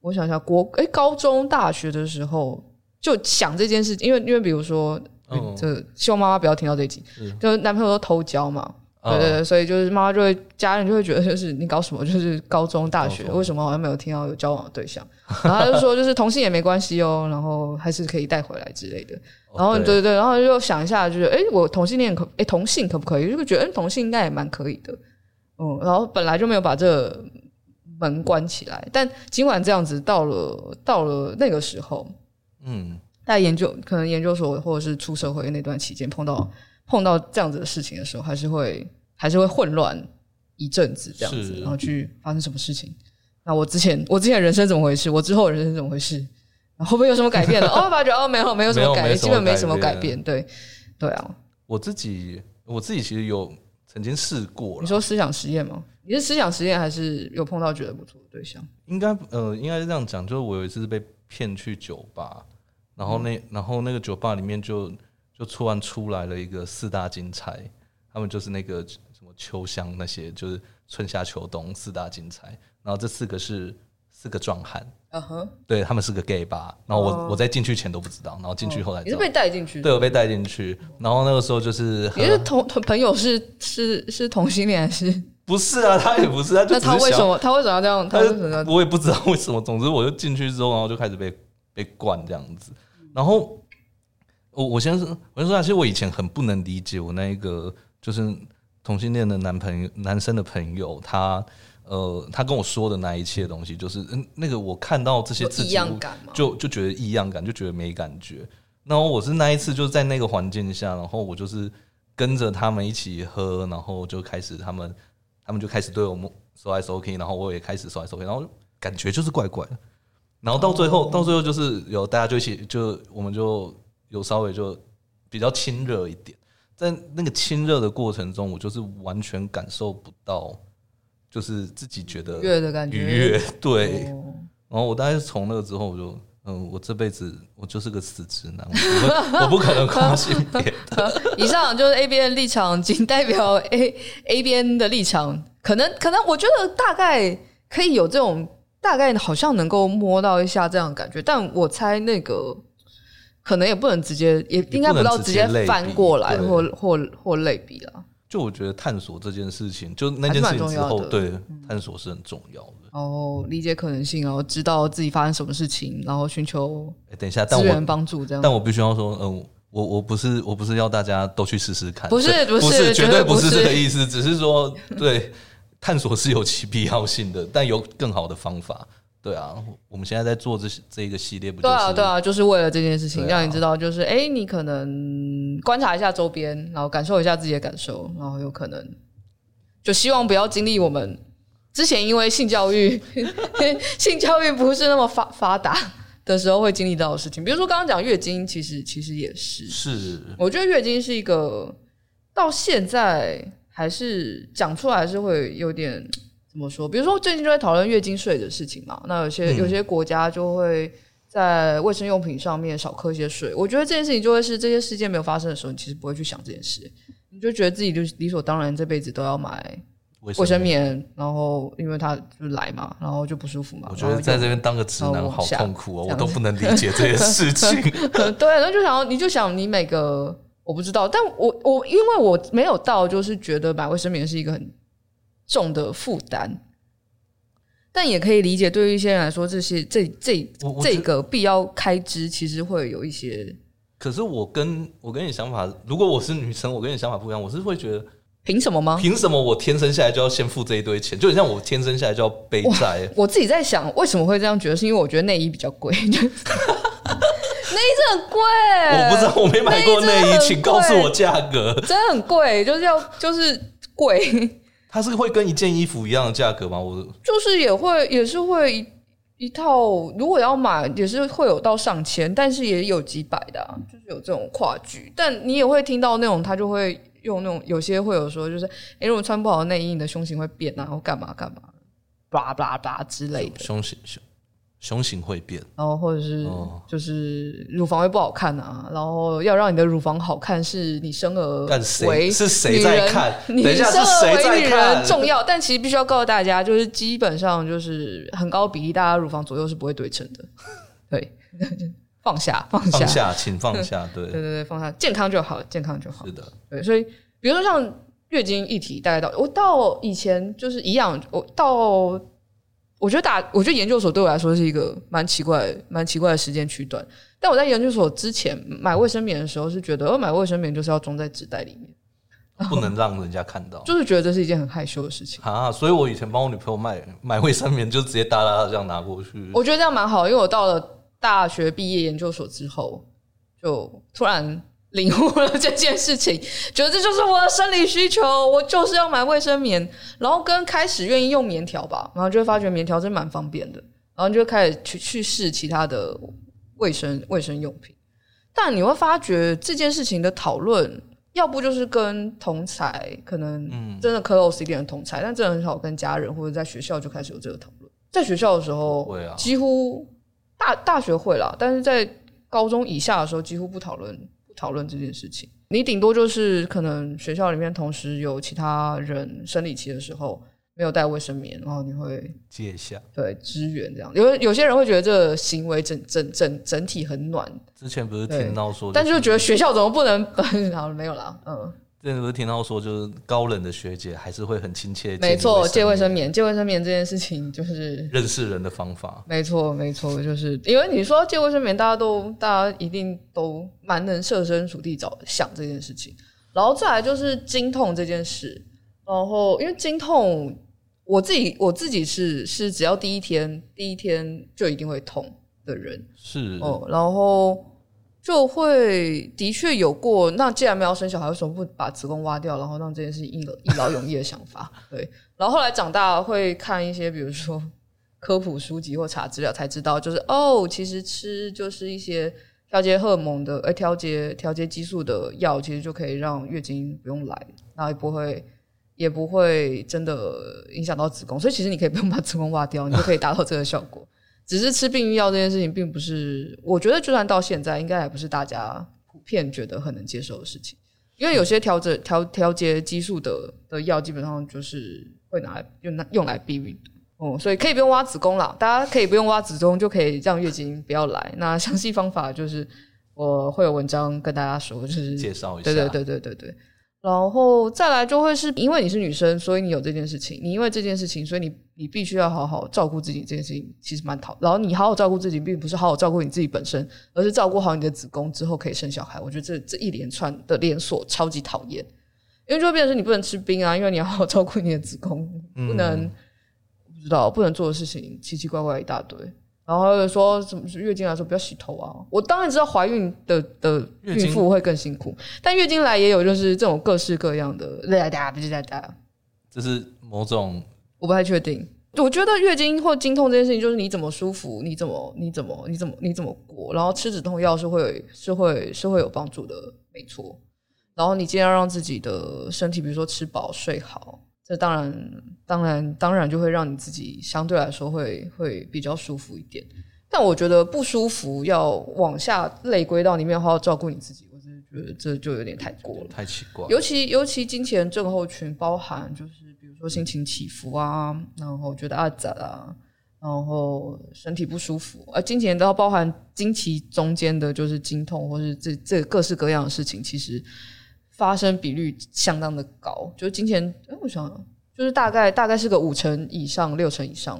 我想想国哎、欸、高中大学的时候就想这件事情，因为因为比如说、嗯、就希望妈妈不要听到这一集，是就男朋友都偷交嘛。对对对，所以就是妈妈就会，家人就会觉得，就是你搞什么？就是高中、大学，为什么好像没有听到有交往的对象？然后他就说，就是同性也没关系哦，然后还是可以带回来之类的。然后对对对，然后就想一下，就是哎，我同性恋可哎同性可不可以？就会觉得同性应该也蛮可以的。嗯，然后本来就没有把这门关起来，但尽管这样子，到了到了那个时候，嗯，在研究可能研究所或者是出社会那段期间碰到。碰到这样子的事情的时候，还是会还是会混乱一阵子这样子，然后去发生什么事情？那我之前我之前人生怎么回事？我之后人生怎么回事？会不会有什么改变了？哦，发觉哦，没有没有什么改变，基本没什么改变。对对啊，我自己我自己其实有曾经试过。你说思想实验吗？你是思想实验，还是有碰到觉得不错的对象？应该呃，应该是这样讲，就是我有一次是被骗去酒吧，然后那、嗯、然后那个酒吧里面就。就突然出来了一个四大金钗，他们就是那个什么秋香那些，就是春夏秋冬四大金钗。然后这四个是四个壮汉，嗯哼、uh，huh. 对他们是个 gay 吧。然后我、uh huh. 我在进去前都不知道，然后进去后来你是被带进去，对，我被带进去。然后那个时候就是，你是同同朋友是是是同性恋还是？不是啊，他也不是，他就那他为什么他为什么要这样？他为什么我也不知道为什么。总之我就进去之后，然后就开始被被灌这样子，然后。我我先说，我先说，其实我以前很不能理解我那一个就是同性恋的男朋友，男生的朋友，他呃，他跟我说的那一切东西，就是嗯，那个我看到这些字异样感就就觉得异样感，就觉得没感觉。然后我是那一次就是在那个环境下，然后我就是跟着他们一起喝，然后就开始他们他们就开始对我们说 SOK，，然后我也开始说 SOK，，然后感觉就是怪怪的。然后到最后，到最后就是有大家就一起就我们就。有稍微就比较亲热一点，在那个亲热的过程中，我就是完全感受不到，就是自己觉得愉悦的感觉。愉悦对，然后我大概是从那个之后，我就嗯，我这辈子我就是个死直男，我不可能跨性别。以上就是 A 边的立场，仅代表 A A 边的立场。可能可能，我觉得大概可以有这种大概，好像能够摸到一下这样的感觉，但我猜那个。可能也不能直接，也应该不到直接翻过来或或或类比了。就我觉得探索这件事情，就那件事情之后，对探索是很重要的。哦，理解可能性，然后知道自己发生什么事情，然后寻求等一下资源帮助这样。但我必须要说，嗯，我我不是我不是要大家都去试试看，不是不是绝对不是这个意思，只是说对探索是有其必要性的，但有更好的方法。对啊，我们现在在做这这一个系列，不就是？对啊，对啊，就是为了这件事情，让你知道，就是哎、欸，你可能观察一下周边，然后感受一下自己的感受，然后有可能就希望不要经历我们之前因为性教育 性教育不是那么发发达的时候会经历到的事情。比如说刚刚讲月经，其实其实也是，是我觉得月经是一个到现在还是讲出来还是会有点。怎么说？比如说最近就在讨论月经税的事情嘛，那有些有些国家就会在卫生用品上面少课一些税。我觉得这件事情就会是这些事件没有发生的时候，你其实不会去想这件事，你就觉得自己就理所当然这辈子都要买卫生棉，然后因为他就来嘛，然后就不舒服嘛。我觉得在这边当个直男好痛苦哦，我都不能理解这些事 情。对，然后就想你就想你每个我不知道，但我我因为我没有到就是觉得买卫生棉是一个很。重的负担，但也可以理解，对于一些人来说，这些这这这个必要开支其实会有一些。可是我跟我跟你想法，如果我是女生，我跟你想法不一样，我是会觉得凭什么吗？凭什么我天生下来就要先付这一堆钱？就很像我天生下来就要背债。我自己在想，为什么会这样觉得？是因为我觉得内衣比较贵，内衣真很贵。我不知道，我没买过内衣，请告诉我价格。真的很贵，就是要就是贵。它是会跟一件衣服一样的价格吗？我就是也会也是会一套，如果要买也是会有到上千，但是也有几百的，啊，就是有这种跨距。但你也会听到那种他就会用那种有些会有说就是，哎、欸，如果穿不好的内衣，你的胸型会变啊，或干嘛干嘛，叭叭叭之类的。胸型胸。胸型会变，然后或者是就是乳房会不好看啊，然后要让你的乳房好看，是你生而为是谁在看？你生而为女人重要，但其实必须要告诉大家，就是基本上就是很高比例，大家乳房左右是不会对称的。对，放下，放下，放下，请放下。对，对对对，放下，健康就好，健康就好。是的，对，所以比如说像月经议题，大概到我到以前就是一样，我到。我觉得打，我觉得研究所对我来说是一个蛮奇怪、蛮奇怪的时间区段。但我在研究所之前买卫生棉的时候，是觉得，我买卫生棉就是要装在纸袋里面，不能让人家看到，就是觉得这是一件很害羞的事情啊。所以我以前帮我女朋友买买卫生棉，就直接哒哒哒这样拿过去。我觉得这样蛮好，因为我到了大学毕业研究所之后，就突然。领悟了这件事情，觉得这就是我的生理需求，我就是要买卫生棉，然后跟开始愿意用棉条吧，然后就会发觉棉条真蛮方便的，然后就开始去去试其他的卫生卫生用品，但你会发觉这件事情的讨论，要不就是跟同才，可能真的 close 一点的同才，但真的很少跟家人或者在学校就开始有这个讨论，在学校的时候，几乎大大学会啦，但是在高中以下的时候几乎不讨论不。讨论这件事情，你顶多就是可能学校里面同时有其他人生理期的时候没有带卫生棉，然后你会借一下，对，支援这样。有有些人会觉得这个行为整整整整体很暖。之前不是听到说，但是就觉得学校怎么不能？好了，没有啦，嗯。之前不是听到说，就是高冷的学姐还是会很亲切。没错，借卫生棉，借卫生棉这件事情就是认识人的方法。没错，没错，就是因为你说借卫生棉，大家都大家一定都蛮能设身处地找想这件事情。然后再来就是经痛这件事，然后因为经痛，我自己我自己是是只要第一天第一天就一定会痛的人，是哦，然后。就会的确有过，那既然没有生小孩，为什么不把子宫挖掉，然后让这件事一一劳永逸的想法？对。然后后来长大会看一些，比如说 科普书籍或查资料，才知道就是哦，其实吃就是一些调节荷尔蒙的，呃，调节调节激素的药，其实就可以让月经不用来，然后也不会也不会真的影响到子宫，所以其实你可以不用把子宫挖掉，你就可以达到这个效果。只是吃避孕药这件事情，并不是我觉得，就算到现在，应该还不是大家普遍觉得很能接受的事情。因为有些调整调调节激素的的药，基本上就是会拿来用来用来避孕的哦、嗯，所以可以不用挖子宫了，大家可以不用挖子宫，就可以让月经不要来。那详细方法就是我会有文章跟大家说，就是介绍一下。对对对对对对。然后再来就会是因为你是女生，所以你有这件事情。你因为这件事情，所以你你必须要好好照顾自己。这件事情其实蛮讨。然后你好好照顾自己，并不是好好照顾你自己本身，而是照顾好你的子宫之后可以生小孩。我觉得这这一连串的连锁超级讨厌，因为就会变成是你不能吃冰啊，因为你要好好照顾你的子宫，不能、嗯、不知道不能做的事情奇奇怪怪一大堆。然后说什么是月经来说不要洗头啊？我当然知道怀孕的的孕妇会更辛苦，但月经来也有就是这种各式各样的哒哒哒哒哒。这是某种我不太确定。我觉得月经或经痛这件事情，就是你怎么舒服，你怎么你怎么你怎么你怎么过。然后吃止痛药是会是会是会有帮助的，没错。然后你尽量让自己的身体，比如说吃饱睡好。这当然，当然，当然就会让你自己相对来说会会比较舒服一点。但我觉得不舒服要往下类归到里面，好好照顾你自己，我真的觉得这就有点太过了，太奇怪。尤其尤其金钱症候群，包含就是比如说心情起伏啊，然后觉得阿杂啊，然后身体不舒服，而金钱都要包含经期中间的就是经痛，或是这这各式各样的事情，其实。发生比率相当的高，就是金钱，哎，我想就是大概大概是个五成以上、六成以上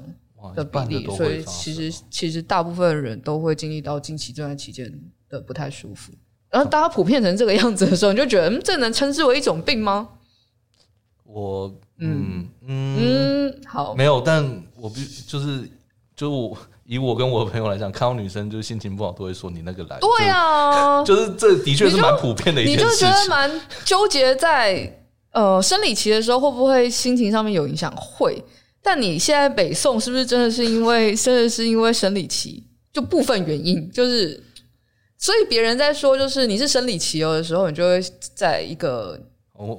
的比例，所以其实其实大部分人都会经历到经期这段期间的不太舒服。然后大家普遍成这个样子的时候，你就觉得，嗯，这能称之为一种病吗？我，嗯嗯。嗯，好，没有，但我必就是，就我以我跟我的朋友来讲，看到女生就是心情不好，都会说你那个来。对啊，就，就是这的确是蛮普遍的一件事情。你就觉得蛮纠结在呃生理期的时候会不会心情上面有影响？会。但你现在北宋是不是真的是因为，真的是因为生理期？就部分原因就是。所以别人在说就是你是生理期哦的时候，你就会在一个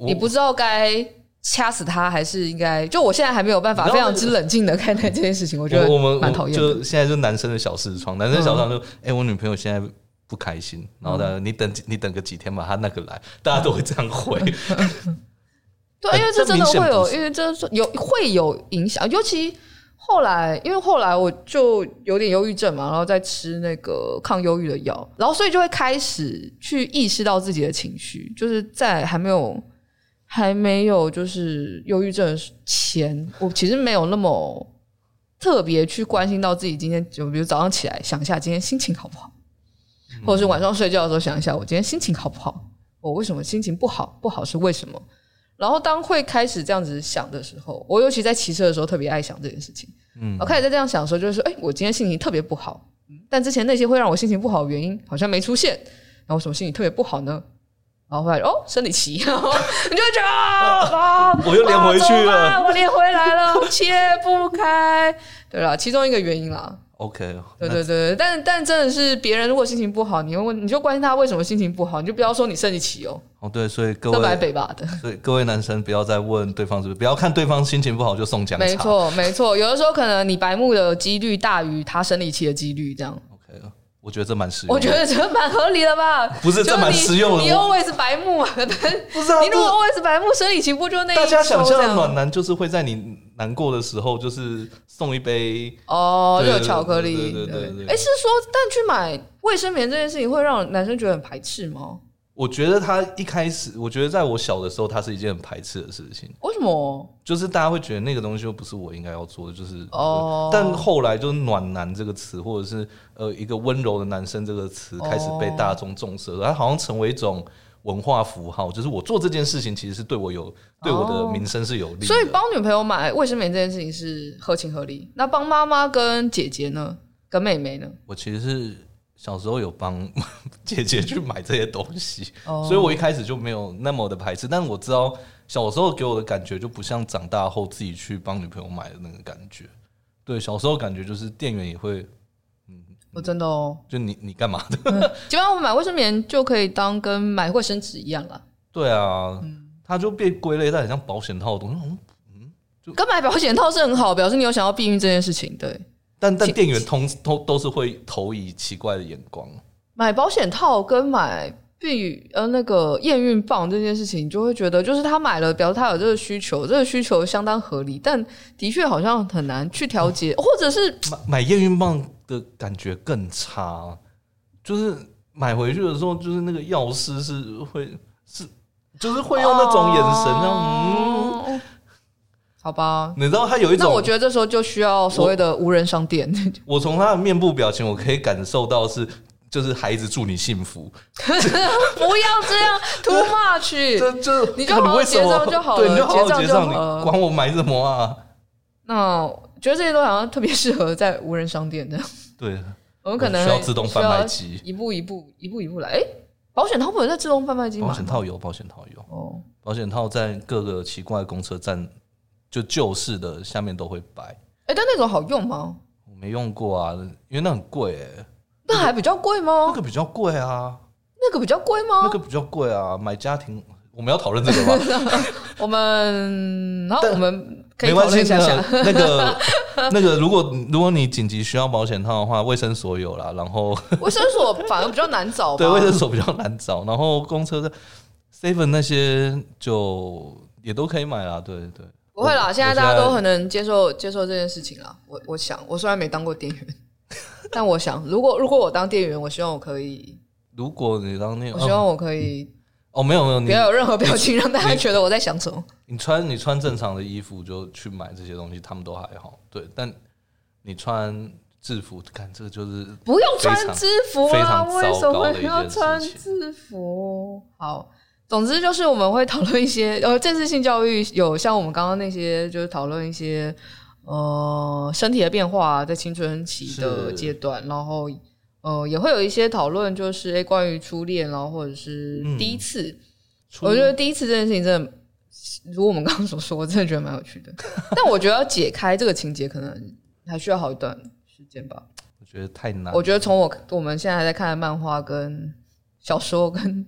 你不知道该掐死他还是应该就我现在还没有办法非常之冷静的看待这件事情，我觉得我们蛮讨厌。就现在就男生的小视窗，男生小视窗就哎、欸，我女朋友现在不开心，然后呢，你等你等个几天吧，他那个来，大家都会这样回。对，因为这真的会有，因为这有会有影响，尤其。后来，因为后来我就有点忧郁症嘛，然后再吃那个抗忧郁的药，然后所以就会开始去意识到自己的情绪，就是在还没有还没有就是忧郁症前，我其实没有那么特别去关心到自己今天，就比如早上起来想一下今天心情好不好，或者是晚上睡觉的时候想一下我今天心情好不好，我为什么心情不好，不好是为什么？然后当会开始这样子想的时候，我尤其在骑车的时候特别爱想这件事情。嗯，我开始在这样想的时候，就是说，哎，我今天心情特别不好，但之前那些会让我心情不好的原因好像没出现。然后我什么心情特别不好呢？然后后来哦，生理期，然后你就会觉得啊，我又连回去了，啊、我连回来了，切不开。对了，其中一个原因啦。OK，对对对，但但真的是别人如果心情不好，你问你就关心他为什么心情不好，你就不要说你生理期哦。哦，对，所以各位白北吧的，所以各位男生不要再问对方是不是，不要看对方心情不好就送姜茶。没错没错，有的时候可能你白目的几率大于他生理期的几率，这样。我觉得这蛮实用，我觉得这蛮合理的吧？不是，这蛮实用的。你 always 白目啊？不是啊，你如果 always 白目，生理期不就那？大家想象的暖男就是会在你难过的时候，就是送一杯哦热巧克力。对对对对。哎，是说，但去买卫生棉这件事情会让男生觉得很排斥吗？我觉得他一开始，我觉得在我小的时候，他是一件很排斥的事情。为什么？就是大家会觉得那个东西又不是我应该要做的，就是哦。但后来就是“暖男”这个词，或者是呃一个温柔的男生这个词，开始被大众重视了。它好像成为一种文化符号，就是我做这件事情其实是对我有对我的名声是有利的。所以帮女朋友买卫生棉这件事情是合情合理。那帮妈妈跟姐姐呢？跟妹妹呢？我其实是。小时候有帮 姐姐去买这些东西，所以我一开始就没有那么的排斥。但我知道小时候给我的感觉就不像长大后自己去帮女朋友买的那个感觉。对，小时候感觉就是店员也会，嗯，我真的哦，就你你干嘛的？基本上我买卫生棉就可以当跟买卫生纸一样了。对啊，它就被归类在很像保险套的东西。嗯，就跟买保险套是很好，表示你有想要避孕这件事情。对。但但店员通都都是会投以奇怪的眼光。买保险套跟买避呃那个验孕棒这件事情，你就会觉得就是他买了，表示他有这个需求，这个需求相当合理。但的确好像很难去调节，或者是买买验孕棒的感觉更差。就是买回去的时候，就是那个药师是会是就是会用那种眼神，那样、哦、嗯。好吧，你知道他有一种，那我觉得这时候就需要所谓的无人商店。我从他的面部表情，我可以感受到是，就是孩子祝你幸福。不要这样，too much。这这，你就好好结账就好了，对，你就好好结账，你管我买什么啊？那觉得这些都好像特别适合在无人商店的。对，我们可能需要自动贩卖机，一步一步，一步一步来。哎，保险套不能在自动贩卖机吗？保险套有，保险套有。哦，保险套在各个奇怪的公车站。就旧式的下面都会摆，哎，但那种好用吗？我没用过啊，因为那很贵哎。那还比较贵吗？那个比较贵啊。那个比较贵吗？那个比较贵啊。买家庭，我们要讨论这个吗？我们，然后我们可以讨论一下下。那个那个，如果如果你紧急需要保险套的话，卫生所有啦。然后 卫生所反而比较难找。对，卫生所比较难找。然后公车的 seven 那些就也都可以买啦。对对。不会啦，现在大家都很能接受接受这件事情啦。我我想，我虽然没当过店员，但我想，如果如果我当店员，我希望我可以。如果你当店员，我希望我可以。哦，没有没有，不要有任何表情，让大家觉得我在想什么。你穿你穿正常的衣服就去买这些东西，他们都还好。对，但你穿制服，看这个就是不用穿制服啊，非常为什么要穿制服？好，总之就是我们会讨论一些 呃，正式性教育有像我们刚刚那些，就是讨论一些呃身体的变化，在青春期的阶段，然后呃也会有一些讨论，就是诶关于初恋，然后或者是第一次。嗯我觉得第一次这件事情真的，如果我们刚刚所说，我真的觉得蛮有趣的。但我觉得要解开这个情节，可能还需要好一段时间吧。我觉得太难。我觉得从我我们现在还在看的漫画、跟小说、跟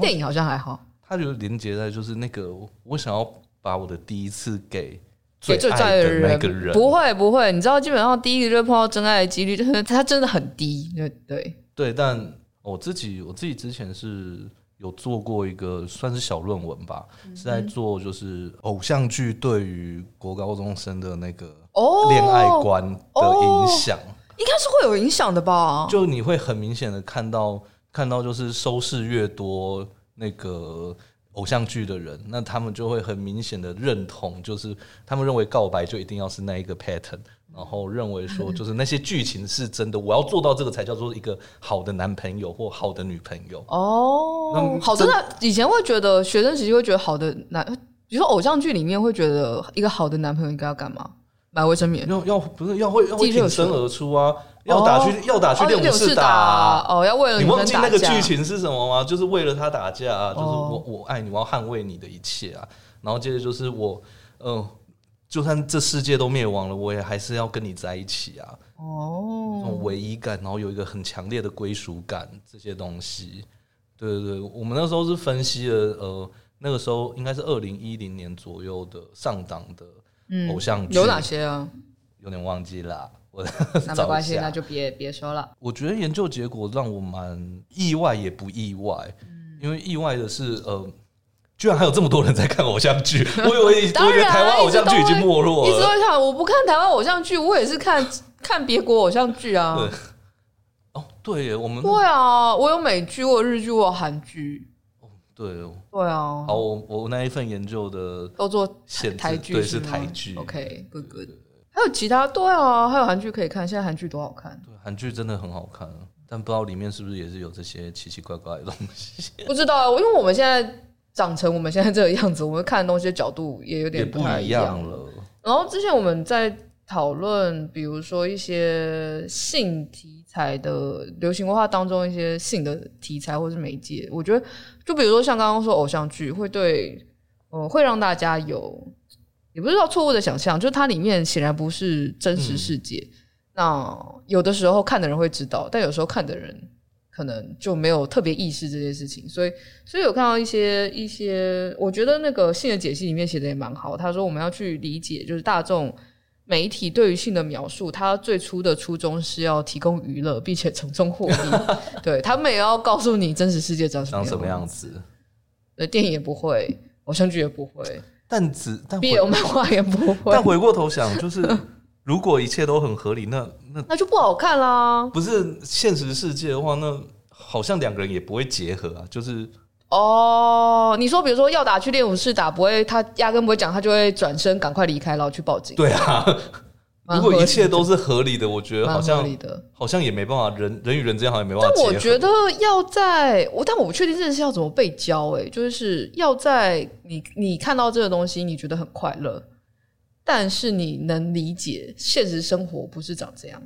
电影，好像还好。它就连接在就是那个，我想要把我的第一次给最爱的那个人。不会不会，你知道，基本上第一个就碰到真爱的几率，就是它真的很低。对对对，但我自己我自己之前是。有做过一个算是小论文吧，嗯、是在做就是偶像剧对于国高中生的那个恋爱观的影响，哦哦，应该是会有影响的吧？就你会很明显的看到，看到就是收视越多，那个偶像剧的人，那他们就会很明显的认同，就是他们认为告白就一定要是那一个 pattern。然后认为说，就是那些剧情是真的，我要做到这个才叫做一个好的男朋友或好的女朋友。哦，好，真的，以前会觉得学生时期会觉得好的男，比如说偶像剧里面会觉得一个好的男朋友应该要干嘛？买卫生棉？要要不是要会要会挺身而出啊？要打去要打去练武士打？哦，要为了你忘记那个剧情是什么吗？就是为了他打架，就是我我爱你，我要捍卫你的一切啊！然后接着就是我，嗯。就算这世界都灭亡了，我也还是要跟你在一起啊！哦，这种唯一感，然后有一个很强烈的归属感，这些东西，对对对，我们那时候是分析了，呃，那个时候应该是二零一零年左右的上档的偶像剧，嗯，有哪些啊？有点忘记了，我 那没关系，那就别别说了。我觉得研究结果让我蛮意外，也不意外，嗯，因为意外的是，呃。居然还有这么多人在看偶像剧，我以为我以为台湾偶像剧已经没落了。一直会看，我不看台湾偶像剧，我也是看看别国偶像剧啊。对，哦，对耶，我们对啊，我有美剧，我有日剧，我有韩剧。哦，对哦，对啊。好，我我那一份研究的都做台剧，对，是台剧。OK，good good。还有其他，对啊，还有韩剧可以看。现在韩剧多好看，对，韩剧真的很好看，但不知道里面是不是也是有这些奇奇怪怪的东西。不知道，因为我们现在。长成我们现在这个样子，我们看的东西的角度也有点不太一样了。样了，然后之前我们在讨论，比如说一些性题材的流行文化当中，一些性的题材或是媒介，我觉得就比如说像刚刚说偶像剧，会对呃会让大家有也不是说错误的想象，就是它里面显然不是真实世界。嗯、那有的时候看的人会知道，但有时候看的人。可能就没有特别意识这件事情，所以，所以有看到一些一些，我觉得那个性的解析里面写的也蛮好。他说我们要去理解，就是大众媒体对于性的描述，它最初的初衷是要提供娱乐，并且从中获利。对，他们也要告诉你真实世界长什么样，长什么样子。呃，电影也不会，偶像剧也不会，但只但必有漫画也不会。但回过头想，就是。如果一切都很合理，那那那就不好看啦。不是现实世界的话，那好像两个人也不会结合啊。就是哦，你说比如说要打去练武室打，不会，他压根不会讲，他就会转身赶快离开，然后去报警。对啊，如果一切都是合理的，我觉得好像好像也没办法，人人与人之间好像也没办法。但我觉得要在我，但我不确定这件事要怎么被教。哎，就是要在你你看到这个东西，你觉得很快乐。但是你能理解现实生活不是长这样，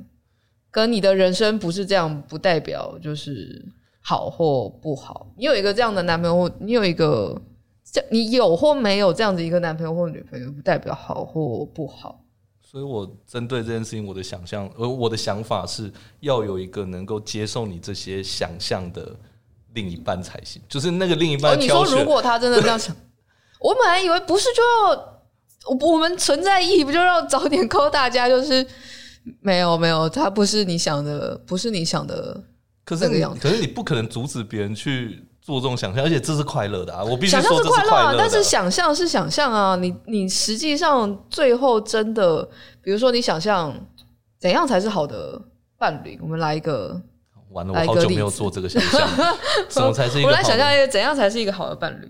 跟你的人生不是这样，不代表就是好或不好。你有一个这样的男朋友，你有一个这你有或没有这样子一个男朋友或女朋友，不代表好或不好。所以我针对这件事情，我的想象，而我的想法是要有一个能够接受你这些想象的另一半才行。就是那个另一半，哦，你说如果他真的这样想，我本来以为不是就要。我们存在意义不就要早点告大家？就是没有没有，他不是你想的，不是你想的。可是你，可是你不可能阻止别人去做这种想象，而且这是快乐的啊！我必须说想象是快乐啊，但是想象是想象啊。你你实际上最后真的，比如说你想象怎样才是好的伴侣？我们来一个，完了，我好久没有做这个想象，什么才是一个？我来想象一个怎样才是一个好的伴侣？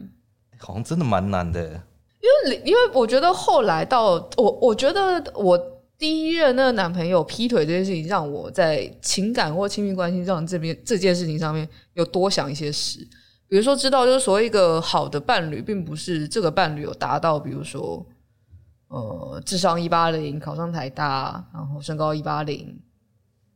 好像真的蛮难的。因为，因为我觉得后来到我，我觉得我第一任那个男朋友劈腿这件事情，让我在情感或亲密关系上这边这件事情上面有多想一些事。比如说，知道就是所谓一个好的伴侣，并不是这个伴侣有达到，比如说，呃，智商一八零，考上台大，然后身高一八零，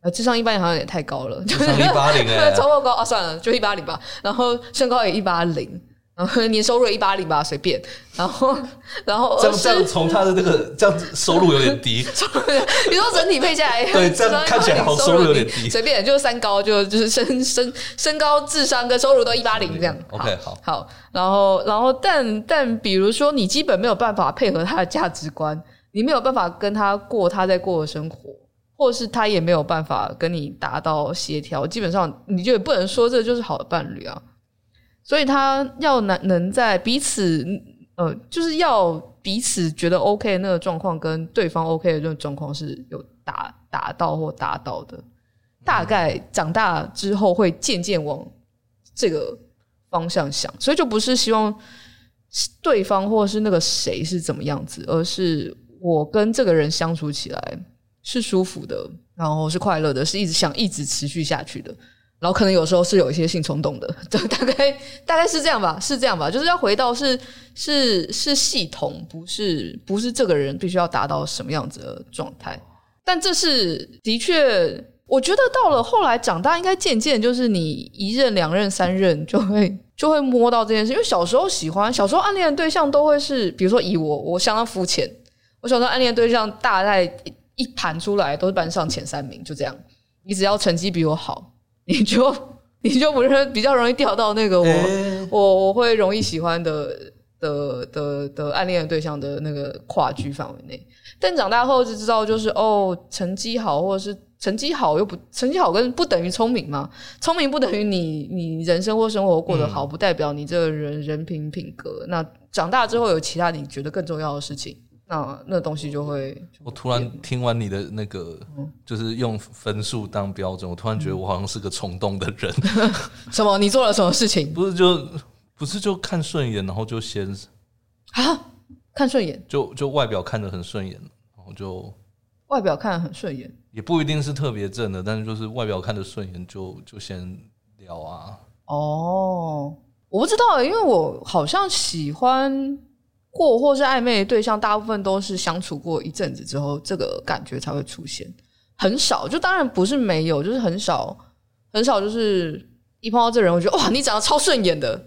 呃，智商一八零好像也太高了，就是一八零 哎，超过高啊，算了，就一八零吧。然后身高也一八零。然 后年收入一八零吧，随便。然后，然后这样这样从他的那个这样子收入有点低。你说整体配下来，对，这样看起来好收入有点低。随便，就是三高，就就是身身身高、智商跟收入都一八零这样。OK，好，好。然后，然后，但但比如说，你基本没有办法配合他的价值观，你没有办法跟他过他在过的生活，或是他也没有办法跟你达到协调，基本上你就也不能说这就是好的伴侣啊。所以他要能能在彼此，呃，就是要彼此觉得 OK 的那个状况，跟对方 OK 的这种状况是有达达到或达到的。大概长大之后会渐渐往这个方向想，所以就不是希望对方或者是那个谁是怎么样子，而是我跟这个人相处起来是舒服的，然后是快乐的，是一直想一直持续下去的。然后可能有时候是有一些性冲动的，就大概大概是这样吧，是这样吧，就是要回到是是是系统，不是不是这个人必须要达到什么样子的状态。但这是的确，我觉得到了后来长大，应该渐渐就是你一任、两任、三任就会就会摸到这件事。因为小时候喜欢，小时候暗恋的对象都会是，比如说以我，我相当肤浅，我小时候暗恋的对象大概一盘出来都是班上前三名，就这样。你只要成绩比我好。你就你就不是比较容易掉到那个我、欸、我我会容易喜欢的的的的暗恋的对象的那个跨距范围内，但长大后就知道，就是哦，成绩好或者是成绩好又不成绩好跟不等于聪明嘛，聪明不等于你你人生或生活过得好，嗯、不代表你这个人人品品格。那长大之后有其他你觉得更重要的事情。那那东西就会。我突然听完你的那个，就是用分数当标准，我突然觉得我好像是个冲动的人。什么？你做了什么事情？不是就不是就看顺眼，然后就先啊，看顺眼，就就外表看得很顺眼，然后就外表看得很顺眼，也不一定是特别正的，但是就是外表看得顺眼就，就就先聊啊。哦，我不知道，因为我好像喜欢。过或是暧昧的对象，大部分都是相处过一阵子之后，这个感觉才会出现。很少，就当然不是没有，就是很少，很少，就是一碰到这人，我觉得哇，你长得超顺眼的，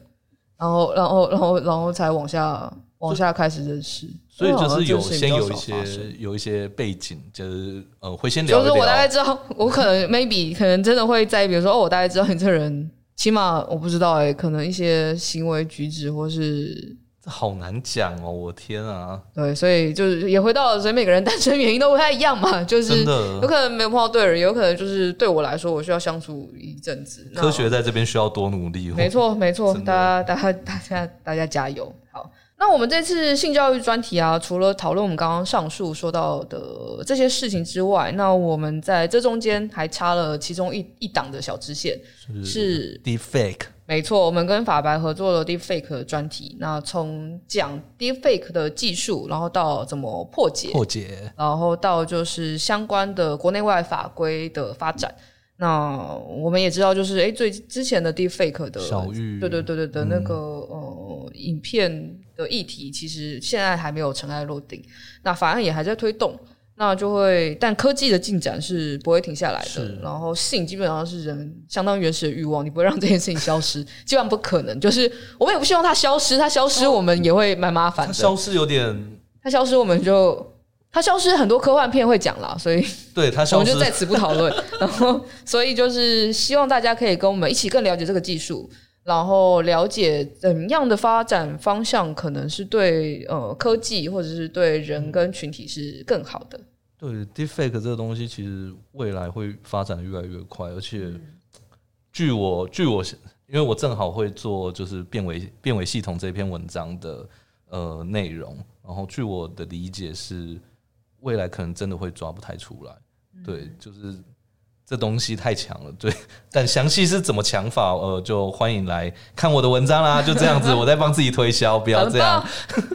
然后，然后，然后，然后才往下往下开始认识。所以就是有先有一些有一些背景，就是呃，会先聊，就是我大概知道，我可能 maybe 可能真的会在，比如说哦，我大概知道你这人，起码我不知道哎、欸，可能一些行为举止或是。这好难讲哦，我天啊！对，所以就是也回到了，所以每个人单身原因都不太一样嘛，就是有可能没有碰到对人，有可能就是对我来说，我需要相处一阵子。科学在这边需要多努力。没错，没错，大家，大家，大家，大家加油！好，那我们这次性教育专题啊，除了讨论我们刚刚上述说到的这些事情之外，那我们在这中间还插了其中一一档的小支线，是，是 Deepfake。没错，我们跟法白合作了 Deepfake 的专题。那从讲 Deepfake 的技术，然后到怎么破解，破解，然后到就是相关的国内外法规的发展。那我们也知道，就是哎，最之前的 Deepfake 的小玉，对对对对的那个、嗯、呃影片的议题，其实现在还没有尘埃落定。那法案也还在推动。那就会，但科技的进展是不会停下来的。然后性基本上是人相当原始的欲望，你不会让这件事情消失，基本上不可能。就是我们也不希望它消失，它消失我们也会蛮麻烦的。它消失有点，它消失我们就它消失很多科幻片会讲啦，所以 对它消失我们就在此不讨论。然后所以就是希望大家可以跟我们一起更了解这个技术。然后了解怎样的发展方向可能是对呃科技或者是对人跟群体是更好的。对，Deepfake 这个东西其实未来会发展的越来越快，而且据我据我，因为我正好会做就是变为变为系统这篇文章的呃内容，然后据我的理解是未来可能真的会抓不太出来，对，就是。这东西太强了，对，但详细是怎么强法，呃，就欢迎来看我的文章啦。就这样子，我在帮自己推销，不要这样。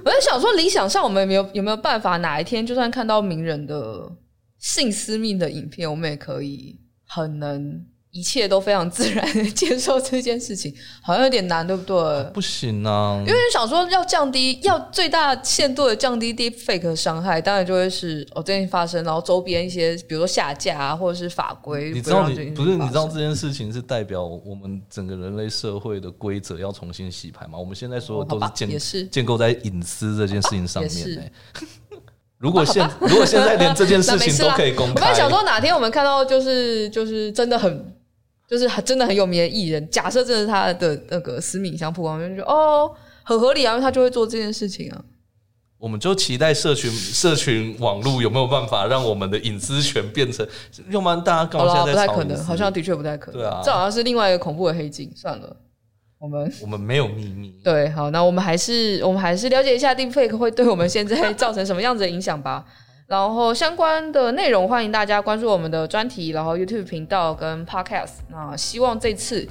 我在想说，理想上我们有没有有没有办法，哪一天就算看到名人的性私密的影片，我们也可以很能。一切都非常自然的接受这件事情，好像有点难，对不对？啊、不行啊！因为想说要降低，要最大限度的降低 deepfake 的伤害，当然就会是哦，这件事发生，然后周边一些，比如说下架啊，或者是法规。你知道你不是你知道这件事情是代表我们整个人类社会的规则要重新洗牌吗？我们现在所有都是建、哦、是建构在隐私这件事情上面、欸。如果现如果现在连这件事情 都可以公开，我在想说哪天我们看到就是就是真的很。就是真的很有名的艺人，假设这是他的那个私密影像曝光，就觉得哦，很合理啊，因为他就会做这件事情啊。我们就期待社群社群网络有没有办法让我们的隐私权变成，要不然大家刚好现在不太可能，好像的确不太可能。对啊，这好像是另外一个恐怖的黑镜。算了，我们我们没有秘密。对，好，那我们还是我们还是了解一下 Deepfake 会对我们现在造成什么样子的影响吧。然后相关的内容，欢迎大家关注我们的专题，然后 YouTube 频道跟 Podcast。那希望这次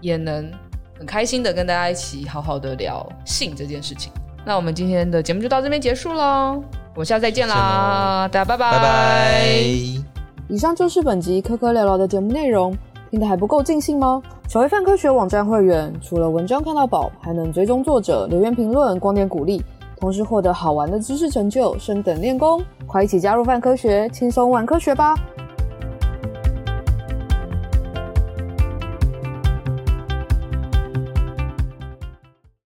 也能很开心的跟大家一起好好的聊性这件事情。那我们今天的节目就到这边结束喽，我们下次再见啦，大家拜拜拜拜。以上就是本集科科聊聊的节目内容，听得还不够尽兴吗？成为泛科学网站会员，除了文章看到宝，还能追踪作者、留言评论、光点鼓励。同时获得好玩的知识成就，升等练功，快一起加入泛科学，轻松玩科学吧！